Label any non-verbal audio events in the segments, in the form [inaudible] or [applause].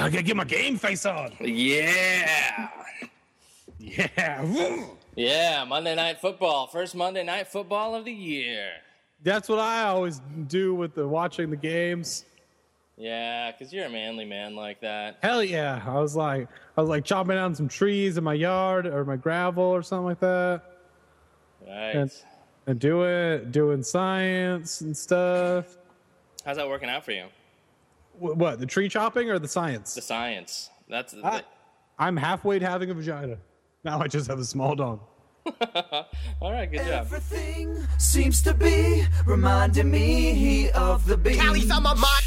I gotta get my game face on. Yeah. Yeah. Yeah, Monday Night Football. First Monday Night Football of the year. That's what I always do with the watching the games. Yeah, because you're a manly man like that. Hell yeah. I was like I was like chopping down some trees in my yard or my gravel or something like that. Right. And and do it doing science and stuff. How's that working out for you? Wh- What, the tree chopping or the science? The science. That's ah, I, I'm halfway to having a vagina. Now I just have a small dong. [laughs] all right. Good job. Everything seems to be reminding me of the beach. Callie's on my mind.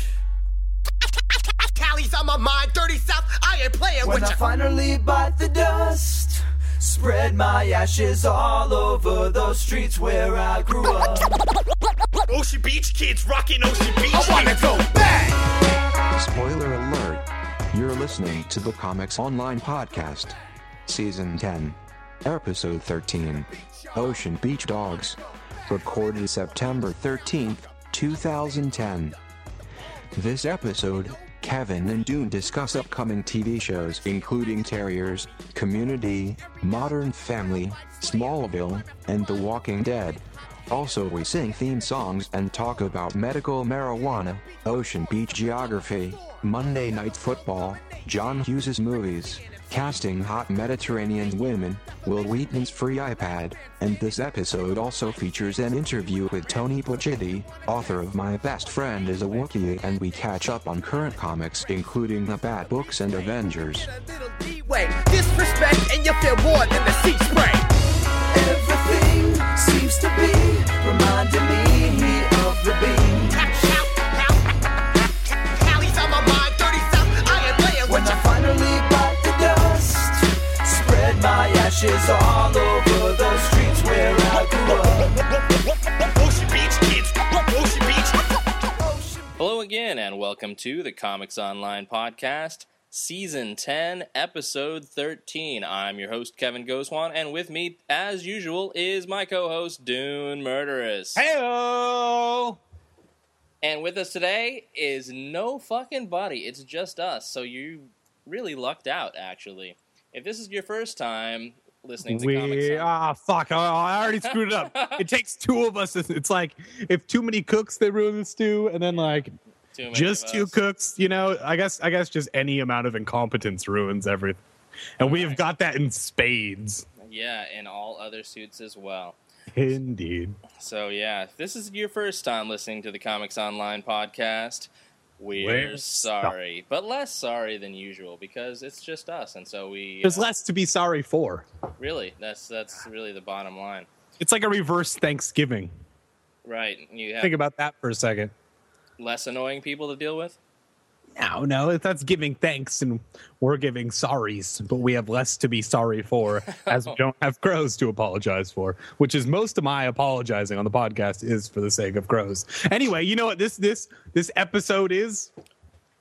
Callie's on my mind. Dirty South, I ain't playing When with I you. finally bite the dust, spread my ashes all over those streets where I grew up. Ocean Beach kids rocking Ocean Beach. I wanna go back. Spoiler alert. You're listening to the Comics Online Podcast. Season 10. Episode 13. Ocean Beach Dogs. Recorded September 13th, 2010. This episode, Kevin and Dune discuss upcoming TV shows including Terriers, Community, Modern Family, Smallville, and The Walking Dead. Also, we sing theme songs and talk about medical marijuana, Ocean Beach geography, Monday Night Football, John Hughes' movies, casting hot Mediterranean women, Wil Wheaton's free iPad, and this episode also features an interview with Tony Pacitti, author of My Best Friend is a Wookiee, and we catch up on current comics including the Bat Books and Avengers. Disrespect and you feel more than the sea spray. Everything seems to be reminding me of the beat. Callie's on my mind. Dirty South, I ain't playing When I finally bite the dust, spread my ashes all over those streets where I grew up. Ocean Beach kids. Ocean Beach. Hello again, and welcome to the Comics Online Podcast, Season 10, Episode 13. I'm your host, Kevin Goswan, and with me, as usual, is my co host, Dune Murderous. Heyo! And with us today is no fucking buddy. It's just us. So you really lucked out, actually. If this is your first time listening to Comics We ah fuck! Oh, I already screwed it up. [laughs] it takes two of us. It's like if too many cooks, they ruin the stew, and then like just two us. cooks. You know, I guess I guess just any amount of incompetence ruins everything, and we have got that in spades. Yeah, and all other suits as well. Indeed. So yeah, if this is your first time listening to the Comics Online podcast, we're, We're sorry, but less sorry than usual because it's just us, and so we There's uh, less to be sorry for. really that's that's really the bottom line, It's like a reverse Thanksgiving. right? You have Think about that for a second. Less annoying people to deal with. No, no, that's giving thanks, and we're giving sorries, but we have less to be sorry for, [laughs] as we don't have crows to apologize for. Which is most of my apologizing on the podcast is for the sake of crows. Anyway, you know what this this this episode is?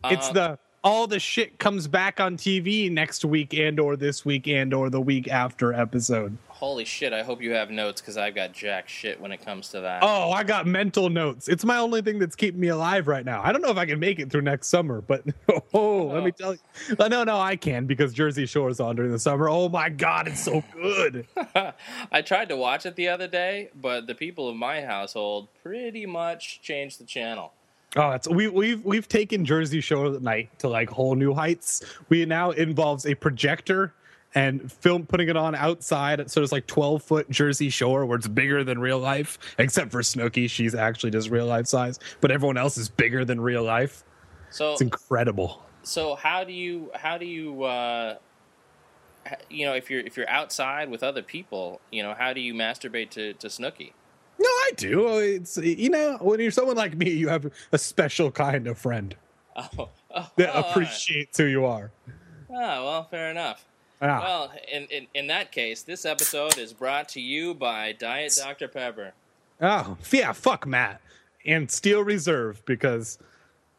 It's Uh, the all the shit comes back on TV next week and or this week and or the week after episode. Holy shit! I hope you have notes because I've got jack shit when it comes to that. Oh, I got mental notes. It's my only thing that's keeping me alive right now. I don't know if I can make it through next summer, but [laughs] oh, let me oh. tell you. No, no, I can because Jersey Shore's on during the summer. Oh my god, it's so good. [laughs] I tried to watch it the other day, but the people of my household pretty much changed the channel. Oh, it's we we've we've taken Jersey Shore at night to like whole new heights. We now involves a projector and film putting it on outside. So it's like twelve foot Jersey Shore where it's bigger than real life, except for Snooki. She's actually just real life size, but everyone else is bigger than real life. So It's incredible. so how do you how do you uh you know if you're if you're outside with other people you know how do you masturbate to to Snooki No, I do. It's you know when you're someone like me, you have a special kind of friend [laughs] oh, oh that appreciates who you are. ah well fair enough Ah, well in, in in that case this episode is brought to you by diet dr pepper oh, yeah. Fuck Matt and Steel Reserve because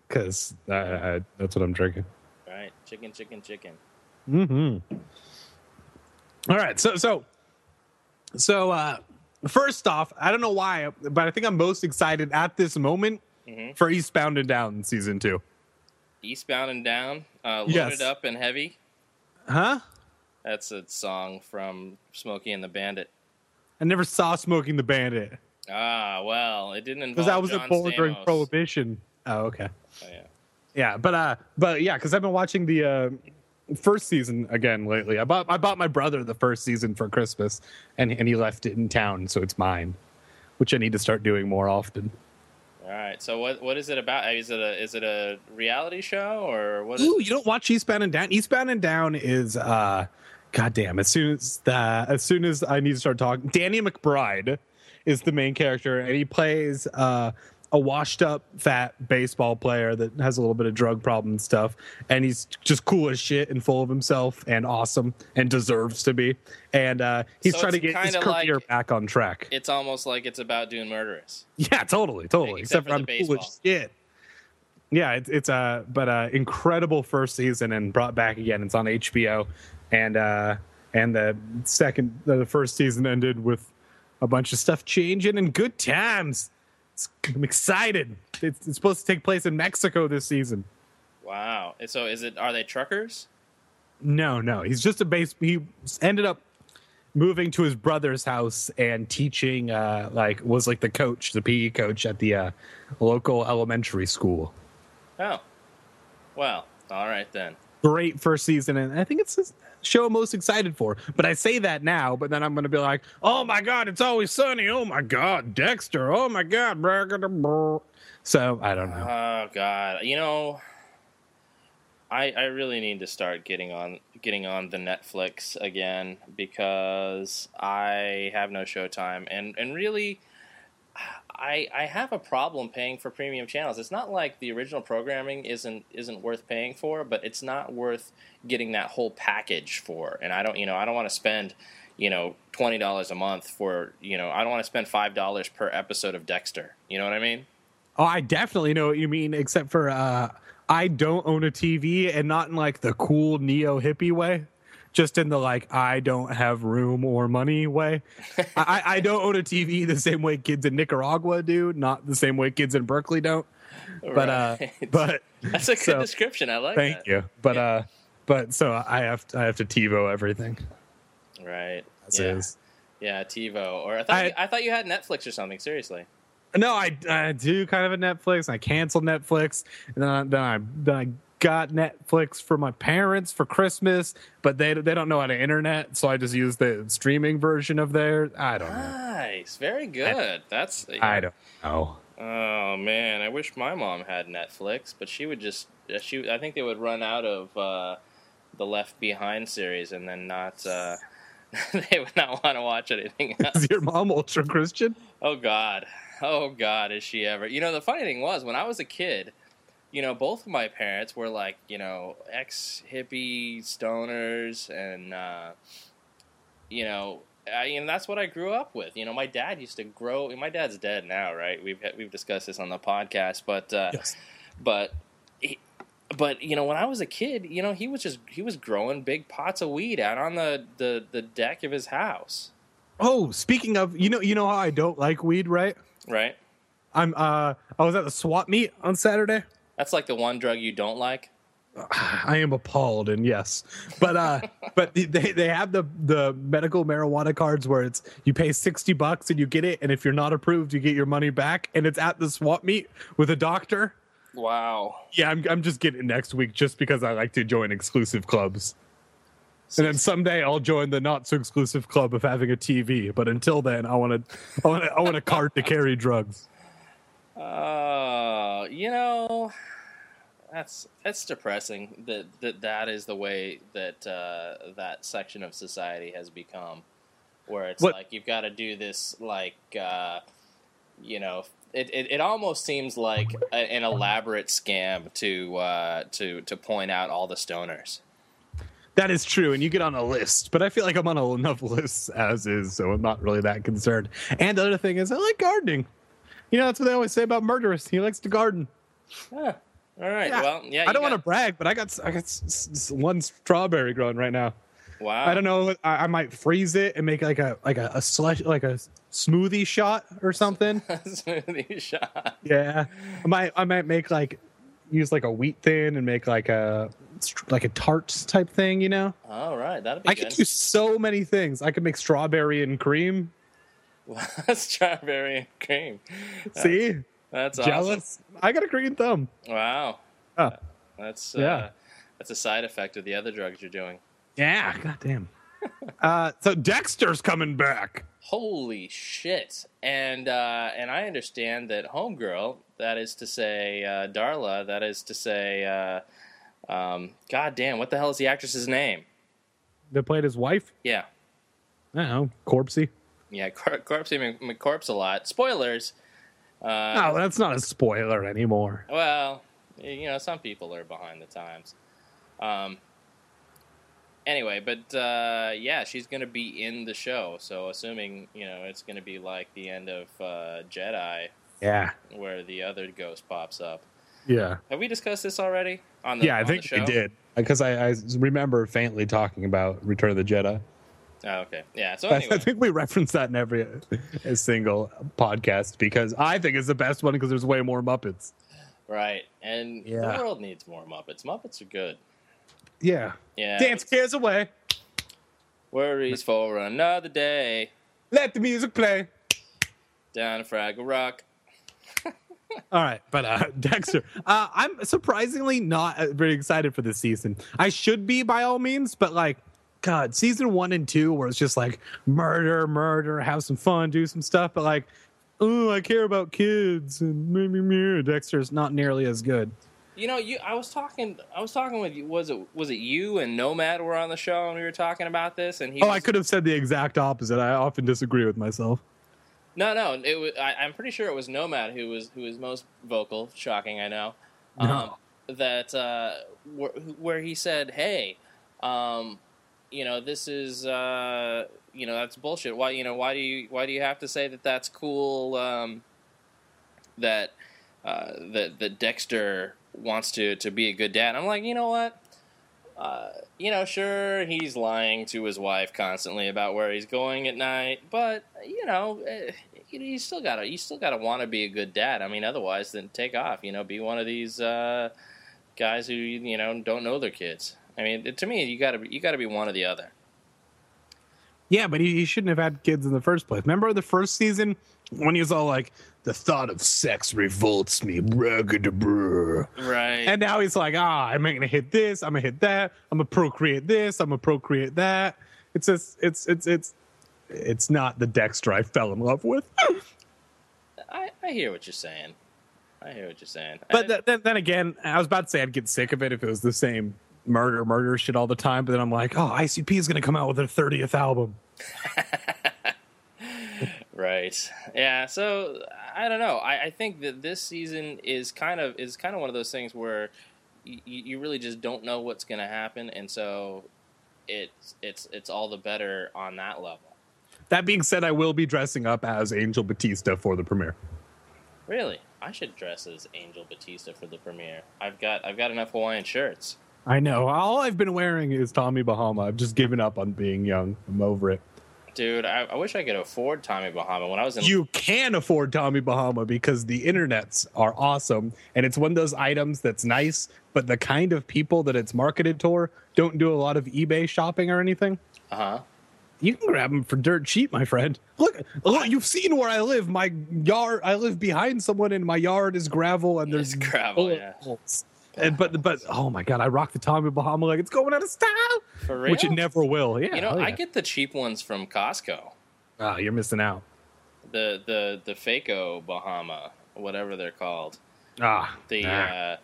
because uh, that's what I'm drinking. right chicken chicken chicken Mm-hmm. All right, so so so uh first off, I don't know why, but I think I'm most excited at this moment Mhm. for Eastbound and Down season two. Eastbound and Down, uh, loaded Yes. up and heavy. Huh? That's a song from Smokey and the Bandit. I never saw Smoking the Bandit Ah, well, it didn't involve because I wasn't John during Stamos. Prohibition. Oh, okay. Oh, yeah. Yeah, but uh, but yeah, because I've been watching the uh, first season again lately. I bought I bought my brother the first season for Christmas, and and he left it in town, so it's mine, which I need to start doing more often. All right. So what what is it about? Is it a is it a reality show or what? Is, Ooh, you don't watch Eastbound and Down? Eastbound and Down is uh, goddamn. As soon as the as soon as I need to start talking, Danny McBride is the main character, and he plays uh, a washed up fat baseball player that has a little bit of drug problem and stuff, and he's just cool as shit and full of himself and awesome and deserves to be, and uh, he's So trying to get his career like- back on track. It's almost like it's about Dune Murderous. Yeah, totally, totally. Except Except, for for the cool as shit. Yeah, it's it's a but uh incredible first season and brought back again. It's on HBO, and uh and the second the first season ended with a bunch of stuff changing and good times. It's, I'm excited. It's, it's supposed to take place in Mexico this season. Wow. And So is it? Are they truckers? No, no, he's just a base. He ended up moving to his brother's house and teaching. Uh, like was like the coach, the PE coach at the uh, local elementary school. Oh. Well. All right then. great first season, and I think it's show I'm most excited for. But I say that now, but then I'm going to be like, oh my god, it's always sunny. Oh my god, Dexter. Oh my god, so I don't know. Oh God. You know. I, I really need to start getting on getting on the Netflix again because I have no Showtime and and really I I have a problem paying for premium channels. It's not like the original programming isn't isn't worth paying for, but it's not worth getting that whole package for. And I don't you know I don't want to spend you know twenty dollars a month for you know I don't want to spend five dollars per episode of Dexter. You know what I mean? Oh, I definitely know what you mean, except for uh, I don't own a TV, and not in like the cool neo hippie way. Just in the like, I don't have room or money way. [laughs] I, I don't own a TV the same way kids in Nicaragua do, not the same way kids in Berkeley don't. But uh, [laughs] but That's a good so- description. I like Thank that. you. But uh but so I have to, I have to TiVo everything Right. as yeah. is. Yeah, TiVo. Or I thought I- you, I thought you had Netflix or something. Seriously. No, I, I do kind of a Netflix. I canceled Netflix, and then I, then I then I got Netflix for my parents for Christmas, but they they don't know how to internet, so I just use the streaming version of theirs. I don't know. Nice. Very good. That's. I don't know. Oh man, I wish my mom had Netflix, but she would just. uh, She. I think they would run out of uh, the Left Behind series, and then not. Uh, [laughs] they would not want to watch anything [laughs] else. Is your mom ultra Christian? Oh God. Oh God, is she ever? You know, the funny thing was when I was a kid, you know, both of my parents were like, you know, ex hippie stoners, and uh, you know, I, and that's what I grew up with. You know, my dad used to grow. My dad's dead now, right? We've we've discussed this on the podcast, but uh, Yes. but. He, but you know, when I was a kid, you know, he was just he was growing big pots of weed out on the, the, the deck of his house, Oh, speaking of, you know, you know how I don't like weed, right? right? I'm uh I was at the swap meet on Saturday. That's like the one drug you don't like. I am appalled, and yes, but uh, [laughs] but they they have the the medical marijuana cards where it's you pay sixty bucks and you get it, and if you're not approved, you get your money back, and it's at the swap meet with a doctor. Wow. Yeah, I'm I'm just getting it next week just because I like to join exclusive clubs, and then someday I'll join the not so exclusive club of having a TV. But until then, I want to I want I want a card to carry drugs. Uh, [laughs] you know, that's that's depressing. That that that is the way that uh, that section of society has become, where it's What- like you've got to do this like. Uh, you know, it, it, it almost seems like a, an elaborate scam to uh, to to point out all the stoners. That is true, and you get on a list, but I feel like I'm on enough lists as is, so I'm not really that concerned. And the other thing is, I like gardening. You know, that's what they always say about murderers. He likes to garden. Huh. All right. Yeah. Well, yeah. I don't want to brag, but I got I got one strawberry growing right now. Wow. I don't know. I, I might freeze it and make like a like a, a slush like a smoothie shot or something. [laughs] Smoothie shot. yeah, I might I might make like use like a wheat thin and make like a like a tart type thing. You know, All right, that'd be good. I good. could do so many things. I could make strawberry and cream. Last [laughs] strawberry and cream. See, That's awesome. jealous. I got a green thumb. Wow. Oh. That's uh, Yeah. That's a side effect of the other drugs you're doing. Yeah, goddamn. [laughs] uh, so Dexter's coming back. Holy shit! And uh, and I understand that Homegirl, that is to say uh, Darla, that is to say, uh, um, God damn, what the hell is the actress's name? That played his wife. Yeah, I don't know, Corpsey. Yeah, Cor- Corpsey Mc- McCorpse a lot. Spoilers. Uh, Oh, that's not a spoiler anymore. Well, you know, some people are behind the times. Um, anyway, but uh, yeah, she's going to be in the show. So, assuming you know, it's going to be like the end of uh, Jedi, Yeah, where the other ghost pops up. yeah, Have we discussed this already on the yeah. I think we did because I, I remember faintly talking about Return of the Jedi. Oh, okay, yeah. So I- anyway, I think we reference that in every a single podcast because I think it's the best one because there's way more Muppets. right, and Yeah. the world needs more Muppets. Muppets are good. Yeah, Yeah, dance cares away. worries for another day. Let the music play. Down a Fraggle Rock. [laughs] All right, but uh, [laughs] Dexter, uh, I'm surprisingly not uh, very excited for this season. I should be by all means, but like, God, season one and two, where it's just like murder, murder, have some fun, do some stuff, but like, oh, I care about kids, and meh, meh, meh. Dexter's not nearly as good. You know, you. I was talking. I was talking with you. Was it was it you and Nomad were on the show and we were talking about this? And he. Oh, was, I could have said the exact opposite. I often disagree with myself. No, no. It was. I, I'm pretty sure it was Nomad who was who was most vocal. Shocking, I know. Um, That uh, where, where he said, "Hey, um, you know, this is uh, you know that's bullshit. Why you know why do you why do you have to say that that's cool? Um, that uh, that that Dexter wants to to be a good dad. I'm like, you know what? Uh, you know, sure, he's lying to his wife constantly about where he's going at night, but you know, eh, you still gotta you still gotta want to be a good dad. I mean, otherwise, then take off. You know, be one of these uh, guys who you know don't know their kids. I mean, to me, you gotta be, you gotta be one or the other. Yeah, but he, he shouldn't have had kids in the first place. Remember the first season when he was all like, "The thought of sex revolts me." Right. And now he's like, ah, I'm gonna hit this, I'm gonna hit that, I'm gonna procreate this, I'm gonna procreate that. It's just, it's, it's, it's, it's not the Dexter I fell in love with. [laughs] I, I hear what you're saying. I hear what you're saying. but th- then, then again, I was about to say I'd get sick of it if it was the same murder, murder shit all the time. But then I'm like, oh, ICP is gonna come out with their 30th album. [laughs] Right. Yeah. So I don't know. I, I think that this season is kind of is kind of one of those things where you, you really just don't know what's going to happen, and so it's it's it's all the better on that level. That being said, I will be dressing up as Angel Batista for the premiere. Really, I should dress as Angel Batista for the premiere. I've got I've got enough Hawaiian shirts. I know. All I've been wearing is Tommy Bahama. I've just given up on being young. I'm over it. Dude, I, I wish I could afford Tommy Bahama. When I was in You can afford Tommy Bahama because the internets are awesome. And it's one of those items that's nice, but the kind of people that it's marketed toward don't do a lot of eBay shopping or anything. uh huh. You can grab them for dirt cheap, my friend. Look, look, you've seen where I live. My yard, I live behind someone, and my yard is gravel, and there's It's gravel, yeah. holes. And but but oh my god, I rock the Tommy Bahama like it's going out of style, For real? which it never will. Yeah, You know, oh, I get the cheap ones from Costco. Oh, you're missing out. The the the Faco Bahama, whatever they're called. Ah, the nah. uh,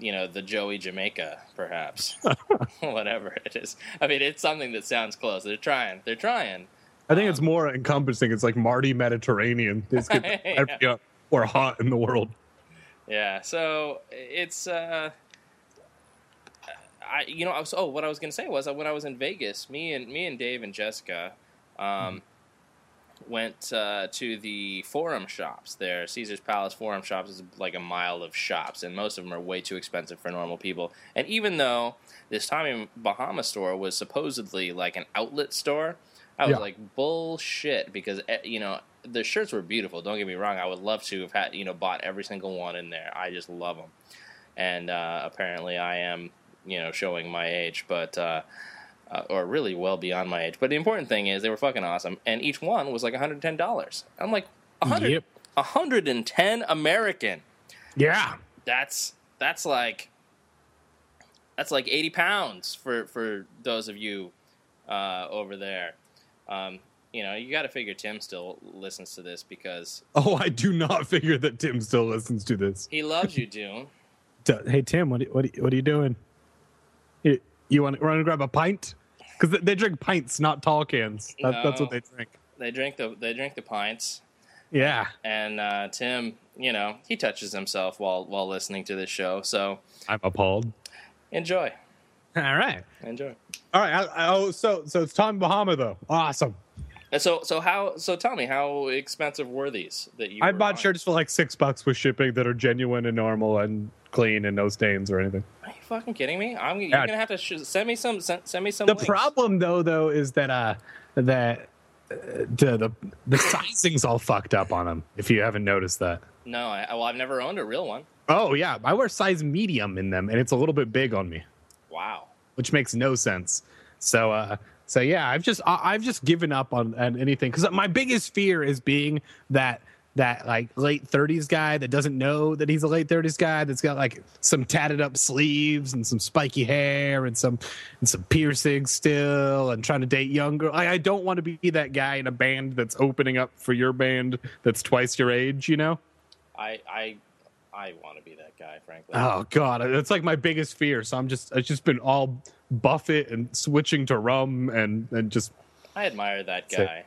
you know the Joey Jamaica, perhaps, [laughs] whatever it is. I mean, it's something that sounds close. They're trying. They're trying. I think it's more encompassing. It's like Marty Mediterranean. It's [laughs] Yeah. or hot in the world. Yeah. So it's. Uh, I you know I was oh what I was gonna say was that when I was in Vegas, me and me and Dave and Jessica. Um, Went uh, to the Forum shops there. Caesar's Palace Forum shops is like a mile of shops, and most of them are way too expensive for normal people. And even though this Tommy Bahama store was supposedly like an outlet store, I was Yeah. like bullshit because eh, you know the shirts were beautiful. Don't get me wrong; I would love to have had you know bought every single one in there. I just love them. and uh, apparently I am, you know, showing my age, but uh, uh, or really well beyond my age. But the important thing is they were fucking awesome, and each one was like one hundred and ten dollars. I'm like, 100, Yep. 110 American. Yeah. That's that's like that's like eighty pounds for for those of you uh, over there. Um, you know, you got to figure Tim still listens to this because Oh, I do not [laughs] figure that Tim still listens to this. he loves you. T- [laughs] Hey Tim, what are- what are- what are you doing? You, you want to grab a pint? Because they drink pints, not tall cans. That, That's what they drink. They drink the they drink the pints, Yeah, and uh, Tim, you know, he touches himself while while listening to this show. So I'm appalled. enjoy, All right, enjoy. all right. I, I, oh, so so it's Tommy Bahama though. Awesome. And so so how so tell me how expensive were these that you I bought buying? shirts for like six bucks with shipping that are genuine and normal and clean and no stains or anything. Are you fucking kidding me? I'm you're Yeah. gonna have to sh- send me some send, send me some. The links. problem though, though, is that uh that uh, the the the sizing's all fucked up on them. If you haven't noticed that. No, I, well, I've never owned a real one. Oh yeah, I wear size medium in them, and it's a little bit big on me, Wow. which makes no sense. So uh so yeah, I've just I, I've just given up on, on anything. Because my biggest fear is being that that like late 30s guy that doesn't know that he's a late 30s guy that's got like some tatted up sleeves and some spiky hair and some and some piercings still and trying to date younger. I, I don't want to be that guy in a band that's opening up for your band that's twice your age you know? I I I want to be that guy, frankly. oh god that's like my biggest fear so i'm just it's just been all buffet and switching to rum and and just I admire that guy.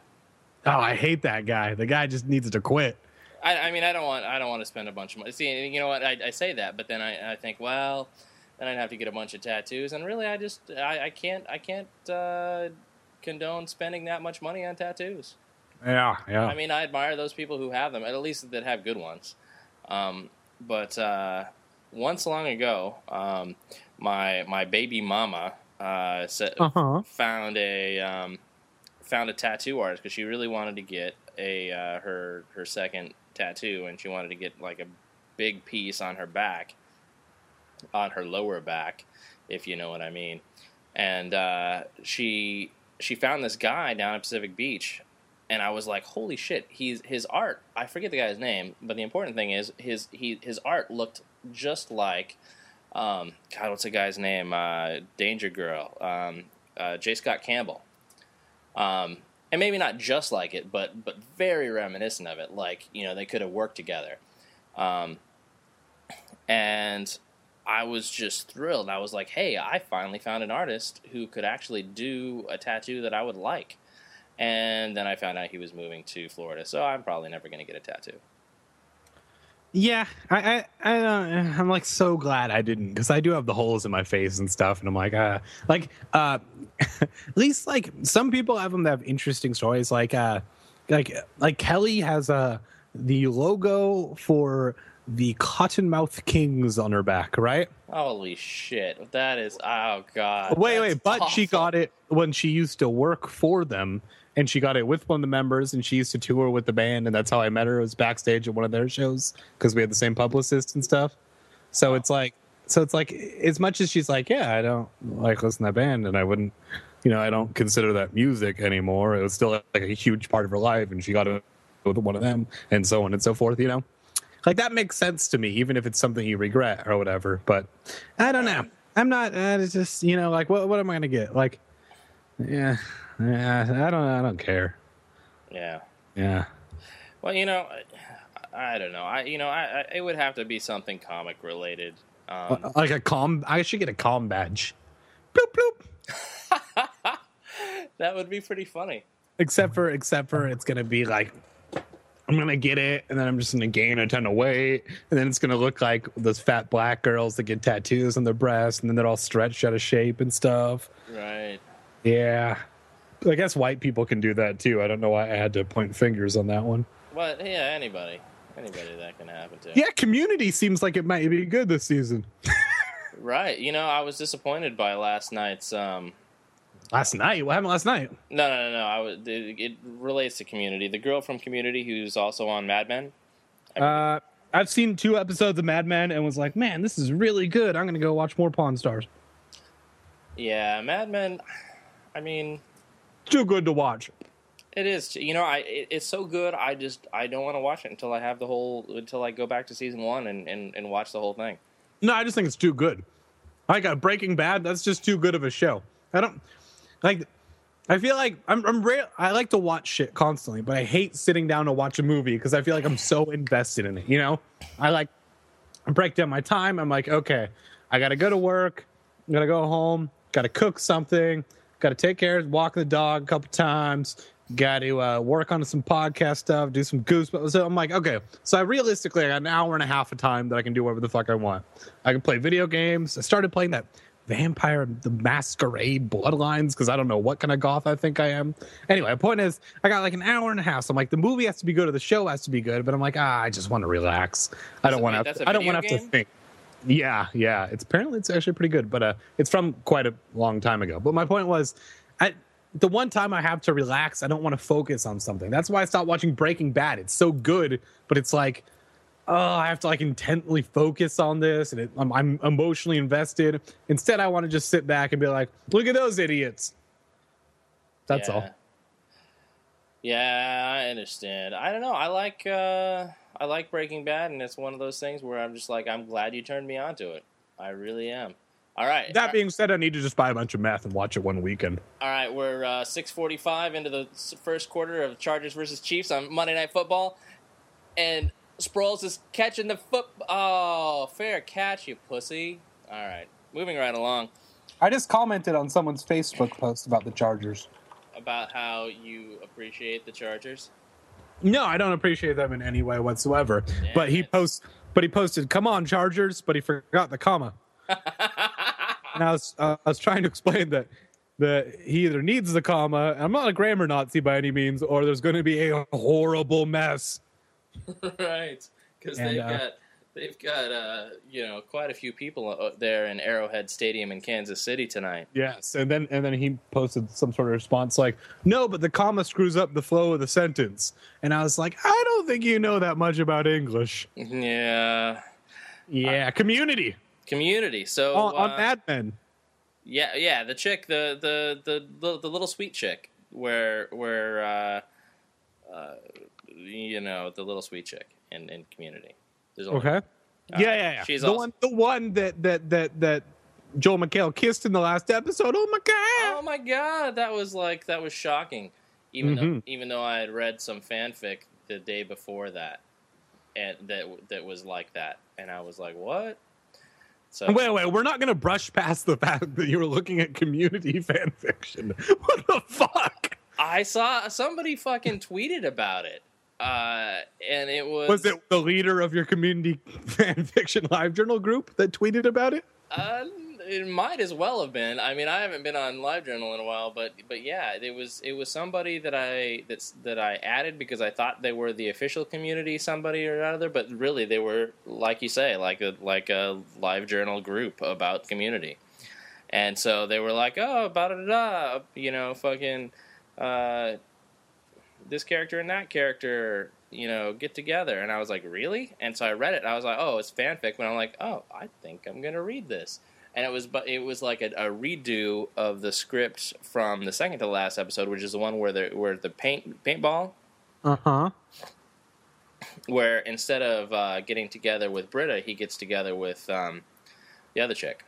oh i hate that guy the guy just needs to quit I, I mean, I don't want I don't want to spend a bunch of money. See, you know what? I, I say that, but then I, I think, well, then I'd have to get a bunch of tattoos, and really, I just I, I can't I can't uh, condone spending that much money on tattoos. yeah yeah I mean, I admire those people who have them, at least that have good ones. Um, but uh, once long ago, um, my my baby mama uh, sa- Uh-huh. found a um, found a tattoo artist because she really wanted to get a uh, her her second tattoo, and she wanted to get like a big piece on her back, on her lower back, if you know what I mean. And uh, she she found this guy down at Pacific Beach, and I was like, "Holy shit!" He's his art. I forget the guy's name, but the important thing is his he his art looked just like, um, God, what's the guy's name? Uh, Danger Girl, um, uh, J. Scott Campbell. Um, and maybe not just like it, but but very reminiscent of it. Like you know, they could have worked together. Um, and I was just thrilled. I was like, "Hey, I finally found an artist who could actually do a tattoo that I would like." And then I found out he was moving to Florida, so I'm probably never going to get a tattoo. Yeah, I, I, I don't, I'm like so glad I didn't because I do have the holes in my face and stuff, and I'm like, uh, like, uh, [laughs] at least like some people have them that have interesting stories, like, uh, like, like Kelly has uh the logo for the Kottonmouth Kings on her back, right? Holy shit! That is oh god. Wait, wait, but she got it when she used to work for them, and she got it with one of the members, and she used to tour with the band, and that's how I met her. It was backstage at one of their shows because we had the same publicist and stuff. So it's like, so it's like, as much as she's like, yeah, I don't like listen to that band, and I wouldn't, you know, I don't consider that music anymore. It was still like a huge part of her life, and she got it with one of them, and so on and so forth. You know, like that makes sense to me, even if it's something you regret or whatever. But I don't know. I'm not. Uh, it's just you know, like what what am I gonna get? Like, yeah, yeah. I don't. I don't care. Yeah. Yeah. Well, you know, I, I don't know. I you know, I, I it would have to be something comic related. Um, like a calm. I should get a calm badge. Bloop bloop. [laughs] that would be pretty funny. Except for except for it's gonna be like. I'm gonna get it, and then I'm just gonna gain a ton of weight, and then it's gonna look like those fat black girls that get tattoos on their breasts, and then they're all stretched out of shape and stuff. Right. Yeah, I guess white people can do that too. I don't know why I had to point fingers on that one. But yeah, anybody. Anybody that can happen to. Yeah, Community seems like it might be good this season. [laughs] Right. You know, I was disappointed by last night's um Last night, what happened last night? no, no, no, no. I was, it, it relates to Community. The girl from Community who's also on Mad Men. Uh, I've seen two episodes of Mad Men and was like, man, this is really good. I'm gonna go watch more Pawn Stars. Yeah, Mad Men. I mean, Too good to watch. it is. You know, I it, it's so good. I just I don't want to watch it until I have the whole until I go back to season one and and, and watch the whole thing. No, I just think it's too good. Like uh, Breaking Bad, that's just too good of a show. I don't like. I feel like I'm. I'm real. I like to watch shit constantly, but I hate sitting down to watch a movie because I feel like I'm so invested in it. You know, I like I break down my time. I'm like, okay, I got to go to work. I'm gonna go home. Got to cook something. Got to take care, of walk the dog a couple times. Got to uh, work on some podcast stuff, do some goosebumps. So I'm like, okay. So I realistically, I got an hour and a half of time that I can do whatever the fuck I want. I can play video games. I started playing that Vampire the Masquerade Bloodlines because I don't know what kind of goth I think I am. Anyway, the point is, I got like an hour and a half. So I'm like, the movie has to be good or the show has to be good. But I'm like, ah, I just want to relax. I don't want to. I don't want to have to think. Yeah, yeah. It's apparently it's actually pretty good, but uh, it's from quite a long time ago. But my point was, I the one time I have to relax, I don't want to focus on something. That's why I stopped watching Breaking Bad. It's so good, but it's like, oh, I have to like intently focus on this, and it, I'm, I'm emotionally invested. Instead, I want to just sit back and be like, look at those idiots. That's Yeah. all. Yeah, I understand. I don't know. I like uh I like Breaking Bad, and it's one of those things where I'm just like, I'm glad you turned me onto it. I really am. All right. That being said, I need to just buy a bunch of meth and watch it one weekend. All right, we're uh, 6:45 into the first quarter of Chargers versus Chiefs on Monday Night Football, and Sproles is catching the foot. Oh, fair catch, you pussy! All right, moving right along I just commented on someone's Facebook post about the Chargers. about how you appreciate the Chargers. No, I don't appreciate them in any way whatsoever. But he posts, but he posted, "Come on, Chargers!" But he forgot the comma. [laughs] and I was, uh, I was trying to explain that that he either needs the comma. and I'm not a grammar Nazi by any means, or there's going to be a horrible mess. [laughs] right, because they've uh, got they've got uh, you know quite a few people uh, there in Arrowhead Stadium in Kansas City tonight. Yes, and then and then he posted some sort of response like, "No, but the comma screws up the flow of the sentence." And I was like, "I don't think you know that much about English." Yeah, Yeah, community Community. So on, on uh, Mad Men. Yeah, yeah, the chick, the the the the, the little sweet chick, where where uh, uh, you know the little sweet chick in in Community. There's only- Okay. yeah, yeah, yeah. she's the awesome. one, the one that that that that Joel McHale kissed in the last episode. Oh my god! Oh my god, that was like that was shocking. Even though Mhm. even though I had read some fanfic the day before that, and that that was like that, and I was like, what? So Wait, wait. We're not gonna brush past the fact that you were looking at community [laughs] fan fiction. What the fuck? I saw somebody fucking tweeted about it, uh, and it was Was it the leader of your community [laughs] fan fiction live journal group that tweeted about it? Uh, it might as well have been. I mean, I haven't been on LiveJournal in a while, but but yeah, it was it was somebody that I that's that I added because I thought they were the official community somebody or other, but really they were like you say, like a like a LiveJournal group about community, and so they were like, oh, da da da, you know, fucking, uh, this character and that character. You know, get together, and I was like, "Really?" And so I read it. I was like, "Oh, it's fanfic." But I'm like, "Oh, I think I'm gonna read this." and it was but it was like a, a redo of the script from the second to the last episode, which is the one where the where the paint paintball, Uh huh. where instead of uh, getting together with Britta, he gets together with um, the other chick.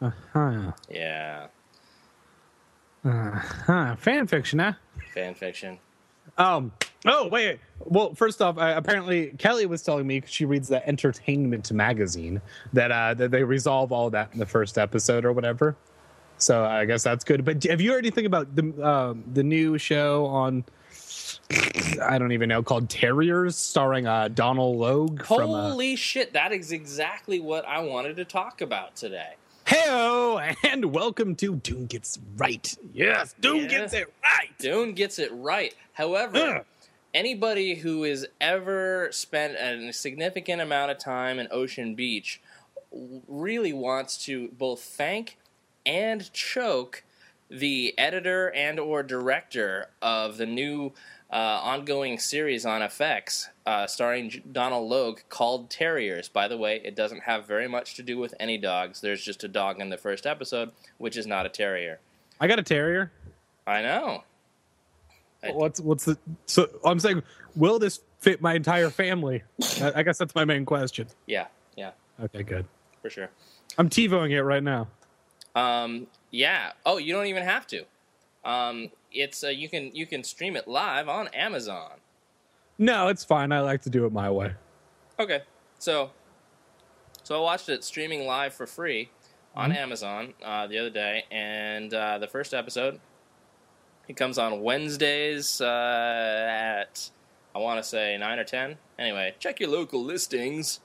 Uh huh. Yeah, Uh huh. Fan fiction, huh? fan fiction. Um. Oh wait. Well, first off, uh, apparently Kelly was telling me she reads the Entertainment magazine that uh, that they resolve all that in the first episode or whatever. So I guess that's good. But have you heard anything about the um, the new show on? I don't even know called Terriers, starring uh, Donal Logue from. Uh, Holy shit! That is exactly what I wanted to talk about today. Heyo, and welcome to Dune Gets Right. Yes, Dune Yeah. gets it right. Dune gets it right. However, Ugh. anybody who has ever spent a significant amount of time in Ocean Beach really wants to both thank and choke the editor and or director of the new uh, ongoing series on FX uh, starring J- Donal Logue called Terriers. By the way, it doesn't have very much to do with any dogs. There's just a dog in the first episode, which is not a terrier. I got a terrier. I know. I- What's what's the so I'm saying will this fit my entire family? [laughs] I, I guess that's my main question. Yeah, yeah, Okay, good. for sure. I'm TiVoing it right now. Um, yeah. Oh, you don't even have to. Um, it's uh, you can you can stream it live on Amazon. No, it's fine. I like to do it my way. Okay, so so I watched it streaming live for free on Amazon uh, the other day, and uh, the first episode it comes on Wednesdays uh, at I want to say nine or ten. Anyway, check your local listings,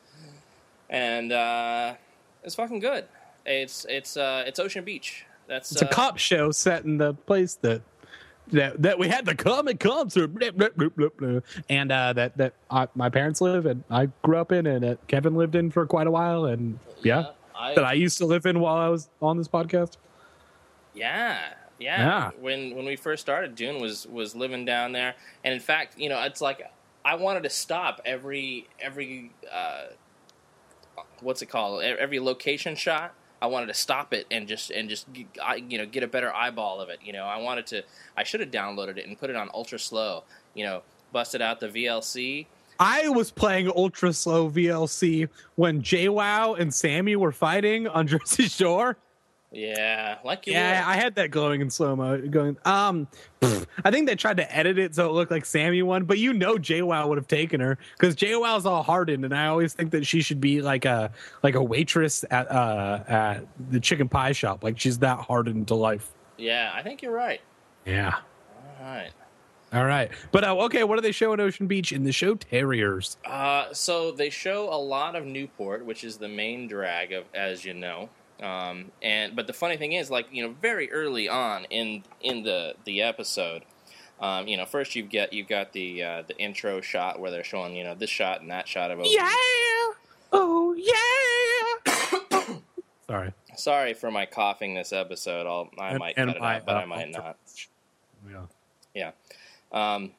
and uh, it's fucking good. It's it's uh, it's Ocean Beach. That's It's a cop show set in the place that that that we had the comic concert, blah, blah, blah, blah, blah, and uh, that that uh, my parents live and I grew up in, and that Kevin lived in for quite a while, and yeah, I, that I used to live in while I was on this podcast. Yeah, yeah. Yeah. When when we first started, Dune was was living down there, and in fact, you know, it's like I wanted to stop every every uh, what's it called? Every location shot. I wanted to stop it and just and just you know get a better eyeball of it. You know, I wanted to. I should have downloaded it and put it on ultra slow. You know, busted out the VLC. I was playing ultra slow VLC when JWoww and Sammy were fighting on Jersey [laughs] Shore. Yeah, like you. Yeah, would. I had that glowing in slow mo. Going, um, pff, I think they tried to edit it so it looked like Sammy won, but you know JWoww would have taken her because JWoww's all hardened, and I always think that she should be like a like a waitress at uh at the chicken pie shop. Like she's that hardened to life. yeah. I think you're right. Yeah. All right. All right, but uh, okay, what do they show at Ocean Beach in the show Terriers? Uh, so they show a lot of Newport, which is the main drag of, as you know. Um, and but the funny thing is, like you know, very early on in in the the episode, um, you know, first you get you've got the uh, the intro shot where they're showing you know this shot and that shot of OB. Yeah. Oh yeah. Sorry. Sorry for my coughing this episode. I'll I And- might and cut it my, out, but uh, I might not. Yeah. Yeah. Um,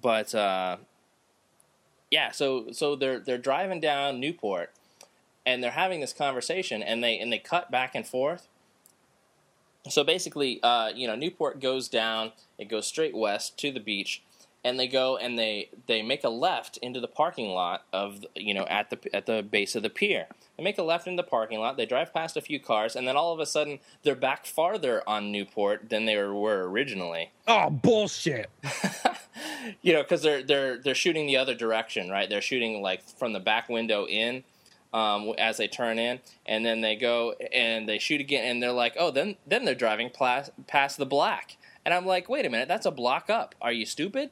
but uh, yeah, so so they're they're driving down Newport, and they're having this conversation, and they and they cut back and forth. So basically, uh, you know, Newport goes down, it goes straight west to the beach, and they go and they they make a left into the parking lot of you know at the at the base of the pier. They make a left into the parking lot. They drive past a few cars, and then all of a sudden they're back farther on Newport than they were originally Oh bullshit. [laughs] you know, because they're they're they're shooting the other direction, right? They're shooting like from the back window in um, as they turn in, and then they go and they shoot again, and they're like, oh, then then they're driving plas- past the black, and I'm like, wait a minute, that's a block up. Are you stupid?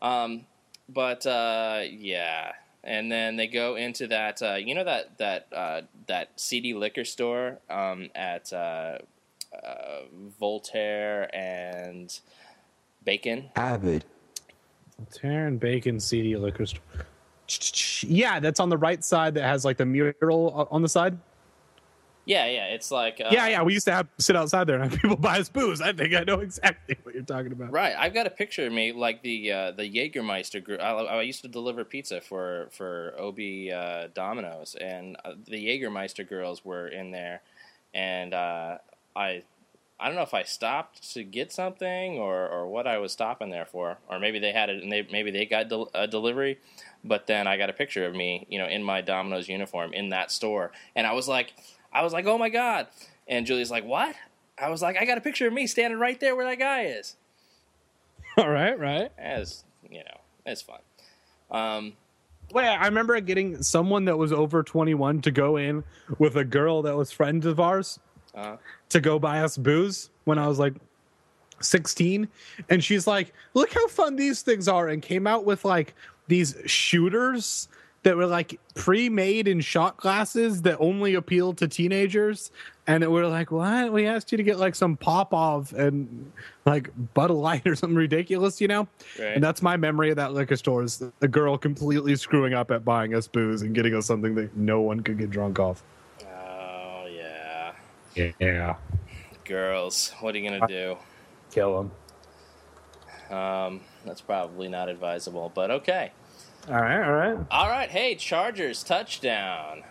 Um, but uh, yeah, and then they go into that, uh, you know that that uh, that CD liquor store um, at uh, uh, Voltaire and Bacon. Avid. Taryn Bacon CD liquor store. Yeah, that's on the right side that has like the mural on the side. Yeah, yeah, it's like uh, yeah, yeah. We used to have sit outside there and have [laughs] people buy us booze. I think I know exactly what you're talking about. Right, I've got a picture of me like the uh, the Jägermeister group. I, I used to deliver pizza for for OB uh, Domino's, and uh, the Jägermeister girls were in there, and uh, I I don't know if I stopped to get something or, or what I was stopping there for, or maybe they had it and they maybe they got del- a delivery, but then I got a picture of me, you know, in my Domino's uniform in that store, and I was like, I was like, oh my god, and Julie's like, what? I was like, I got a picture of me standing right there where that guy is. [laughs] All right, right. As you know, it's fun. Um, Wait, I remember getting someone that was over 21 to go in with a girl that was friends of ours uh, to go buy us booze when I was like 16. And she's like, look how fun these things are. And came out with like these shooters that were like pre-made in shot glasses that only appealed to teenagers. And we were like, what? We asked you to get like some pop off and like Bud Light or something ridiculous, you know? Right. And that's my memory of that liquor store is the girl completely screwing up at buying us booze and getting us something that no one could get drunk off. oh yeah, Yeah. girls, what are you gonna do? Kill them. Um, that's probably not advisable, but okay. All right, all right. All right, hey, Chargers touchdown.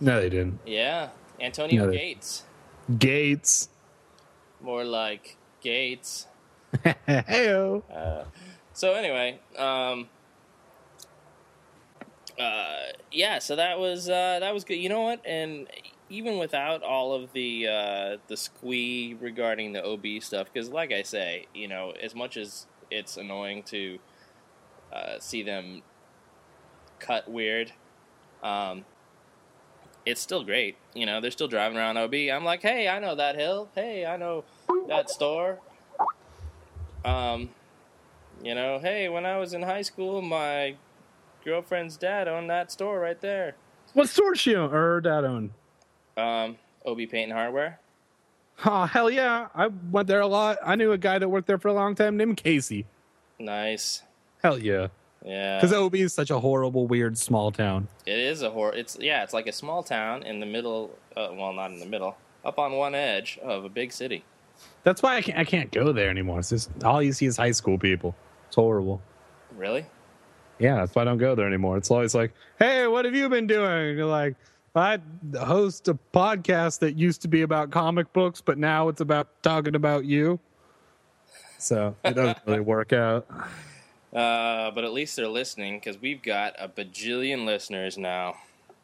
No, they didn't. Yeah, Antonio No, they- Gates. Gates. More like Gates. [laughs] Heyo. So anyway, um, uh, yeah. So that was uh, that was good. You know what? And even without all of the uh, the squee regarding the OB stuff, because like I say, you know, as much as it's annoying to uh, see them cut weird, um, it's still great. You know, they're still driving around OB. I'm like, hey, I know that hill. Hey, I know that store. Um, you know, hey, when I was in high school, my girlfriend's dad owned that store right there. What store she own? Or her dad own? Um, OB Paint and Hardware. Oh, hell yeah. I went there a lot. I knew a guy that worked there for a long time named Casey. Nice. Hell yeah. Yeah. Because OB is such a horrible, weird, small town. It is a horror. It's yeah. It's like a small town in the middle. Uh, well, not in the middle. Up on one edge of a big city. That's why I can't, I can't go there anymore. It's just all you see is high school people. It's horrible. Really? Yeah, that's why I don't go there anymore. It's always like, hey, what have you been doing? You're like, I host a podcast that used to be about comic books, but now it's about talking about you. So it doesn't really work out. [laughs] Uh, but at least they're listening because we've got a bajillion listeners now.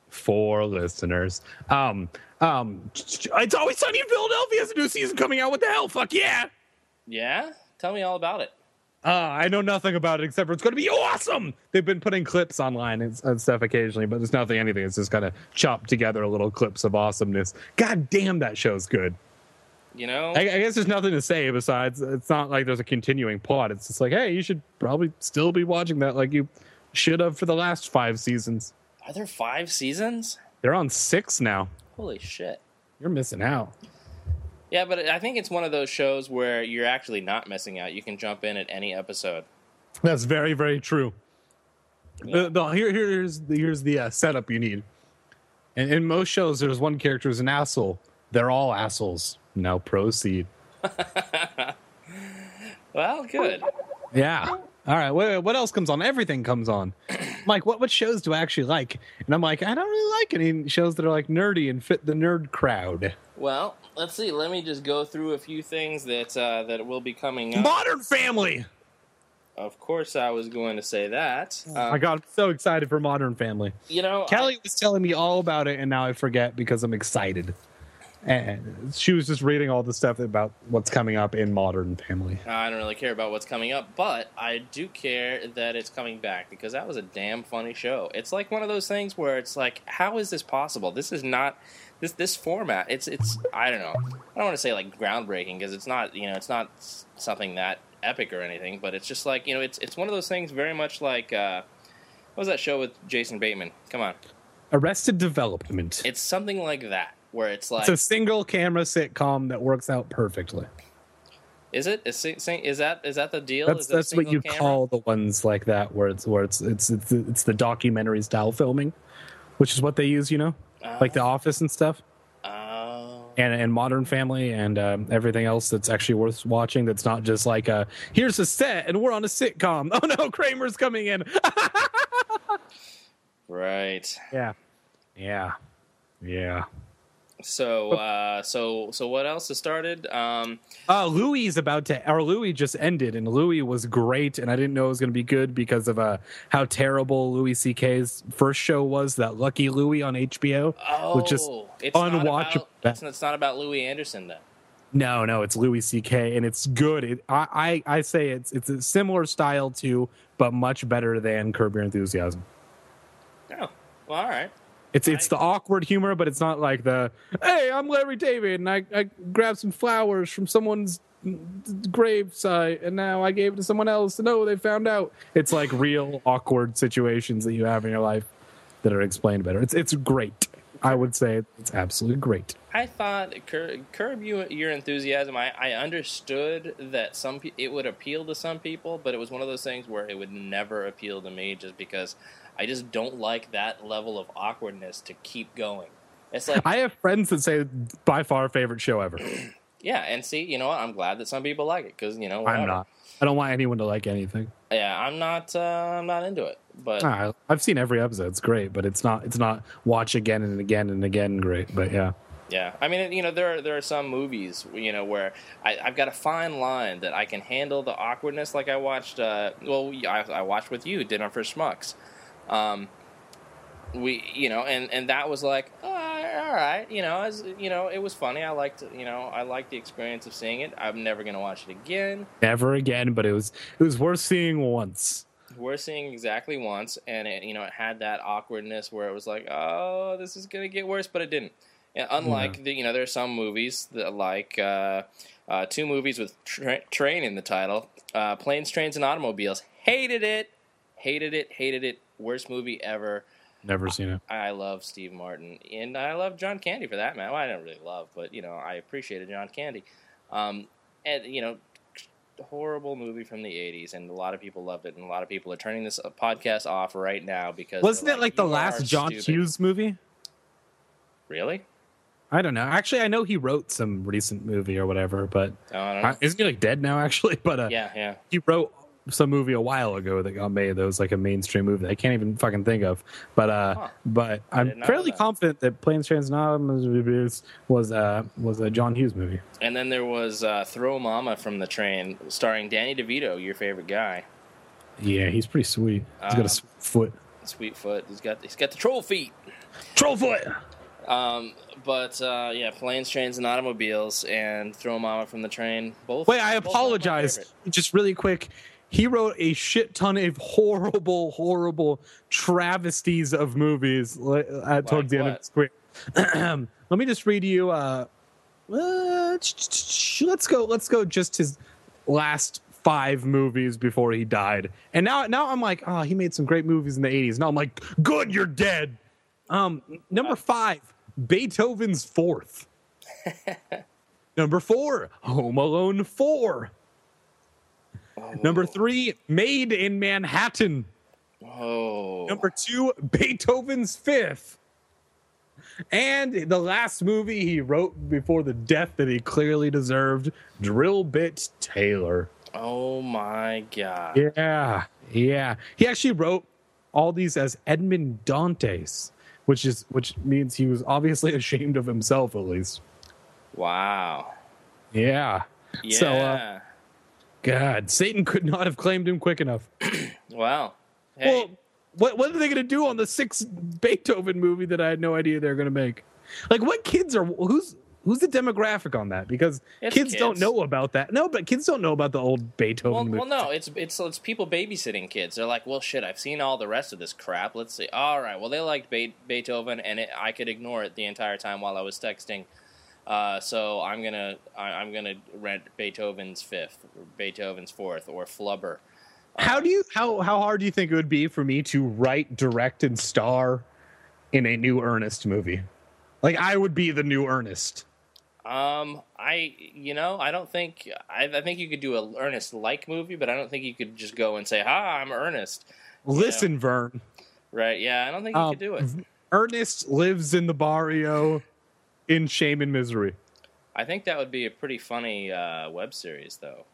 Four listeners, um, um, it's always sunny in Philadelphia. There's a new season coming out. What the hell? Fuck yeah! Yeah. Tell me all about it. Uh, I know nothing about it except for it's going to be awesome. They've been putting clips online and, and stuff occasionally, but there's nothing, anything. It's just kind of chopped together little clips of awesomeness. God damn, that show's good. You know. I, I guess there's nothing to say besides it's not like there's a continuing plot. It's just like, hey, you should probably still be watching that like you should have for the last five seasons. Are there five seasons? They're on six now. Holy shit. You're missing out. Yeah, but I think it's one of those shows where you're actually not missing out. You can jump in at any episode. That's very, very true. The, the, here, here's the, here's the uh, setup you need. And in most shows, there's one character who's an asshole. They're all assholes. Now proceed. [laughs] Well, good. Yeah. All right. What, what else comes on? Everything comes on. [clears throat] Mike, what what shows do I actually like? And I'm like, I don't really like any shows that are like nerdy and fit the nerd crowd. Well, let's see. Let me just go through a few things that uh, that will be coming up. Modern Family. Of course, I was going to say that. Oh Um, I got so excited for Modern Family. you know, Kelly was telling me all about it, and now I forget because I'm excited. And she was just reading all the stuff about what's coming up in Modern Family. I, I don't really care about what's coming up, but I do care that it's coming back because that was a damn funny show. It's like one of those things where it's like, how is this possible? This is not this this format. It's it's I don't know. I don't want to say like groundbreaking because it's not you know it's not something that epic or anything, but it's just like you know it's it's one of those things very much like uh, what was that show with Jason Bateman? Come on, Arrested Development. it's something like that where it's like It's a single camera sitcom that works out perfectly. is it is, is that is that the deal? That's that's what you camera? call the ones like that, where it's where it's it's it's, it's the documentary style filming, which is what they use, you know, like The Office and stuff, Oh. and and Modern Family and um, everything else that's actually worth watching. That's not just like a here's a set and we're on a sitcom. [laughs] Oh no, Kramer's coming in. [laughs] Right. yeah, yeah, yeah. So, uh, so, so, what else has started? Um, Uh, Louis is about to, or Louis just ended, and Louis was great, and I didn't know it was going to be good because of uh, how terrible Louis C.K.'s first show was, that Lucky Louie on HBO, oh, which is it's Not unwatchable. about, it's, it's not about Louie Anderson then. No, no, it's Louis C.K. and it's good. It, I, I, I say it's it's a similar style to, but much better than Curb Your Enthusiasm. Oh, well, all right. It's it's the awkward humor, but it's not like the hey, I'm Larry David, and I I grabbed some flowers from someone's grave site, and now I gave it to someone else, and oh, they found out. It's like real awkward situations that you have in your life that are explained better. It's it's great. I would say it's absolutely great. I thought Cur- Curb you, Your Enthusiasm. I, I understood that some it would appeal to some people, but it was one of those things where it would never appeal to me, just because I just don't like that level of awkwardness to keep going. It's like I have friends that say by far favorite show ever. [clears throat] Yeah, and see, you know what? I'm glad that some people like it because you know I'm not. I don't want anyone to like anything. Yeah, I'm not. Uh, I'm not into it. But Ah, I've seen every episode. It's great, but it's not. It's not watch again and again and again. Great, but yeah. Yeah, I mean, you know, there are, there are some movies, you know, where I, I've got a fine line that I can handle the awkwardness. Like I watched, uh, well, I, I watched with you Dinner for Schmucks. Um, we, you know, and, and that was like, oh, all right, you know, as you know, it was funny. I liked, you know, I liked the experience of seeing it. I'm never gonna watch it again. Never again, but it was it was worth seeing once. We're seeing exactly once, and it, you know, it had that awkwardness where it was like, oh, this is gonna get worse, but it didn't. And unlike the, you know, there are some movies that like uh, uh, two movies with tra- train in the title, uh, Planes, Trains, and Automobiles. Hated it, hated it, hated it. Worst movie ever. Never seen it. I love Steve Martin, and I love John Candy for that man. Well, I don't really love, but you know, I appreciated John Candy. Um, and you know, horrible movie from the '80s, and a lot of people loved it, and a lot of people are turning this podcast off right now because Wasn't it like the last John stupid." Hughes movie? Really? I don't know. Actually, I know he wrote some recent movie or whatever, but Oh, I don't know. uh, isn't he like dead now? [laughs] Actually, but uh, yeah, yeah. he wrote some movie a while ago that got made that was like a mainstream movie that I can't even fucking think of. But uh, Huh. but I'm fairly that. confident that Planes, Trains, and Automobiles was uh was a John Hughes movie. And then there was uh, Throw Mama from the Train, starring Danny DeVito, your favorite guy. Yeah, he's pretty sweet. He's got Uh, a sweet foot. Sweetfoot. He's got he's got the troll feet. Troll foot. Um, but uh, yeah, planes, trains, and automobiles, and Throw Mama from the Train. Both. Wait, I both apologize. Just really quick. He wrote a shit ton of horrible, horrible travesties of movies at towards the end of his career. [clears throat] Let me just read you. Uh, uh, let's go. Let's go. Just his last five movies before he died. And now, now I'm like, oh, he made some great movies in the '80s. Now I'm like, good, you're dead. Um, number five, Beethoven's Fourth. [laughs] number four, Home Alone Four. Number three, Maid in Manhattan. Oh, Number two, Beethoven's Fifth. And the last movie he wrote before the death that he clearly deserved, Drillbit Taylor. oh my God! Yeah, yeah. He actually wrote all these as Edmond Dantes, which is which means he was obviously [laughs] ashamed of himself at least. Wow. Yeah. Yeah. So, uh, God, Satan could not have claimed him quick enough. [clears throat] wow. hey, Well, what what are they going to do on the sixth Beethoven movie that I had no idea they were going to make? Like, what kids are who's who's the demographic on that? Because It's kids, don't know about that. No, but kids don't know about the old Beethoven. well, movie. well, no, it's it's it's people babysitting kids. They're like, well, shit, I've seen all the rest of this crap. Let's see. All right, well, they liked Be- Beethoven, and it, I could ignore it the entire time while I was texting. Uh, so I'm gonna I, I'm gonna rent Beethoven's Fifth, or Beethoven's Fourth, or Flubber. How do you how how hard do you think it would be for me to write, direct, and star in a new Ernest movie? Like I would be the new Ernest. Um, I you know I don't think I, I think you could do a Ernest like movie, but I don't think you could just go and say, "Hi, I'm Ernest." Listen, Vern. Right? Yeah, I don't think you Um, could do it. Ernest lives in the barrio in shame and misery. I think that would be a pretty funny uh, web series, though.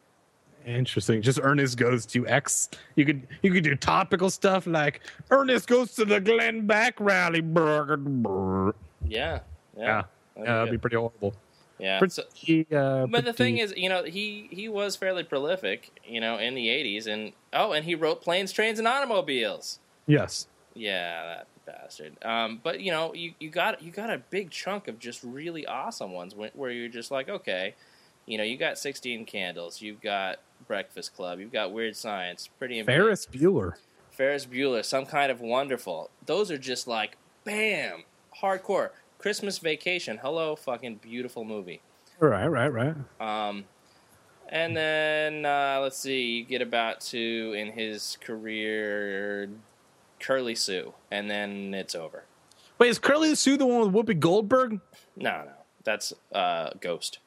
Interesting. Just Ernest goes to X. You could you could do topical stuff like Ernest goes to the Glenn Beck rally. Yeah, Yeah, yeah, that'd be pretty horrible. yeah. Pretty, So- uh, but the thing is, you know, he he was fairly prolific, you know, in the '80s, and oh, and he wrote Planes, Trains, and Automobiles. yes, Yeah, that bastard. Um, but you know, you, you got you got a big chunk of just really awesome ones where, where you're just like, okay, you know, you got Sixteen Candles, you've got Breakfast Club, you've got Weird Science, Pretty in Pink, Ferris Bueller. Ferris Bueller, Some Kind of Wonderful. Those are just like, bam, hardcore. Christmas Vacation, hello, fucking beautiful movie. Right, right, right. Um, and then uh, let's see, you get about to in his career, Curly Sue, and then it's over. Wait, is Curly Sue the one with Whoopi Goldberg? No, no, that's uh, Ghost.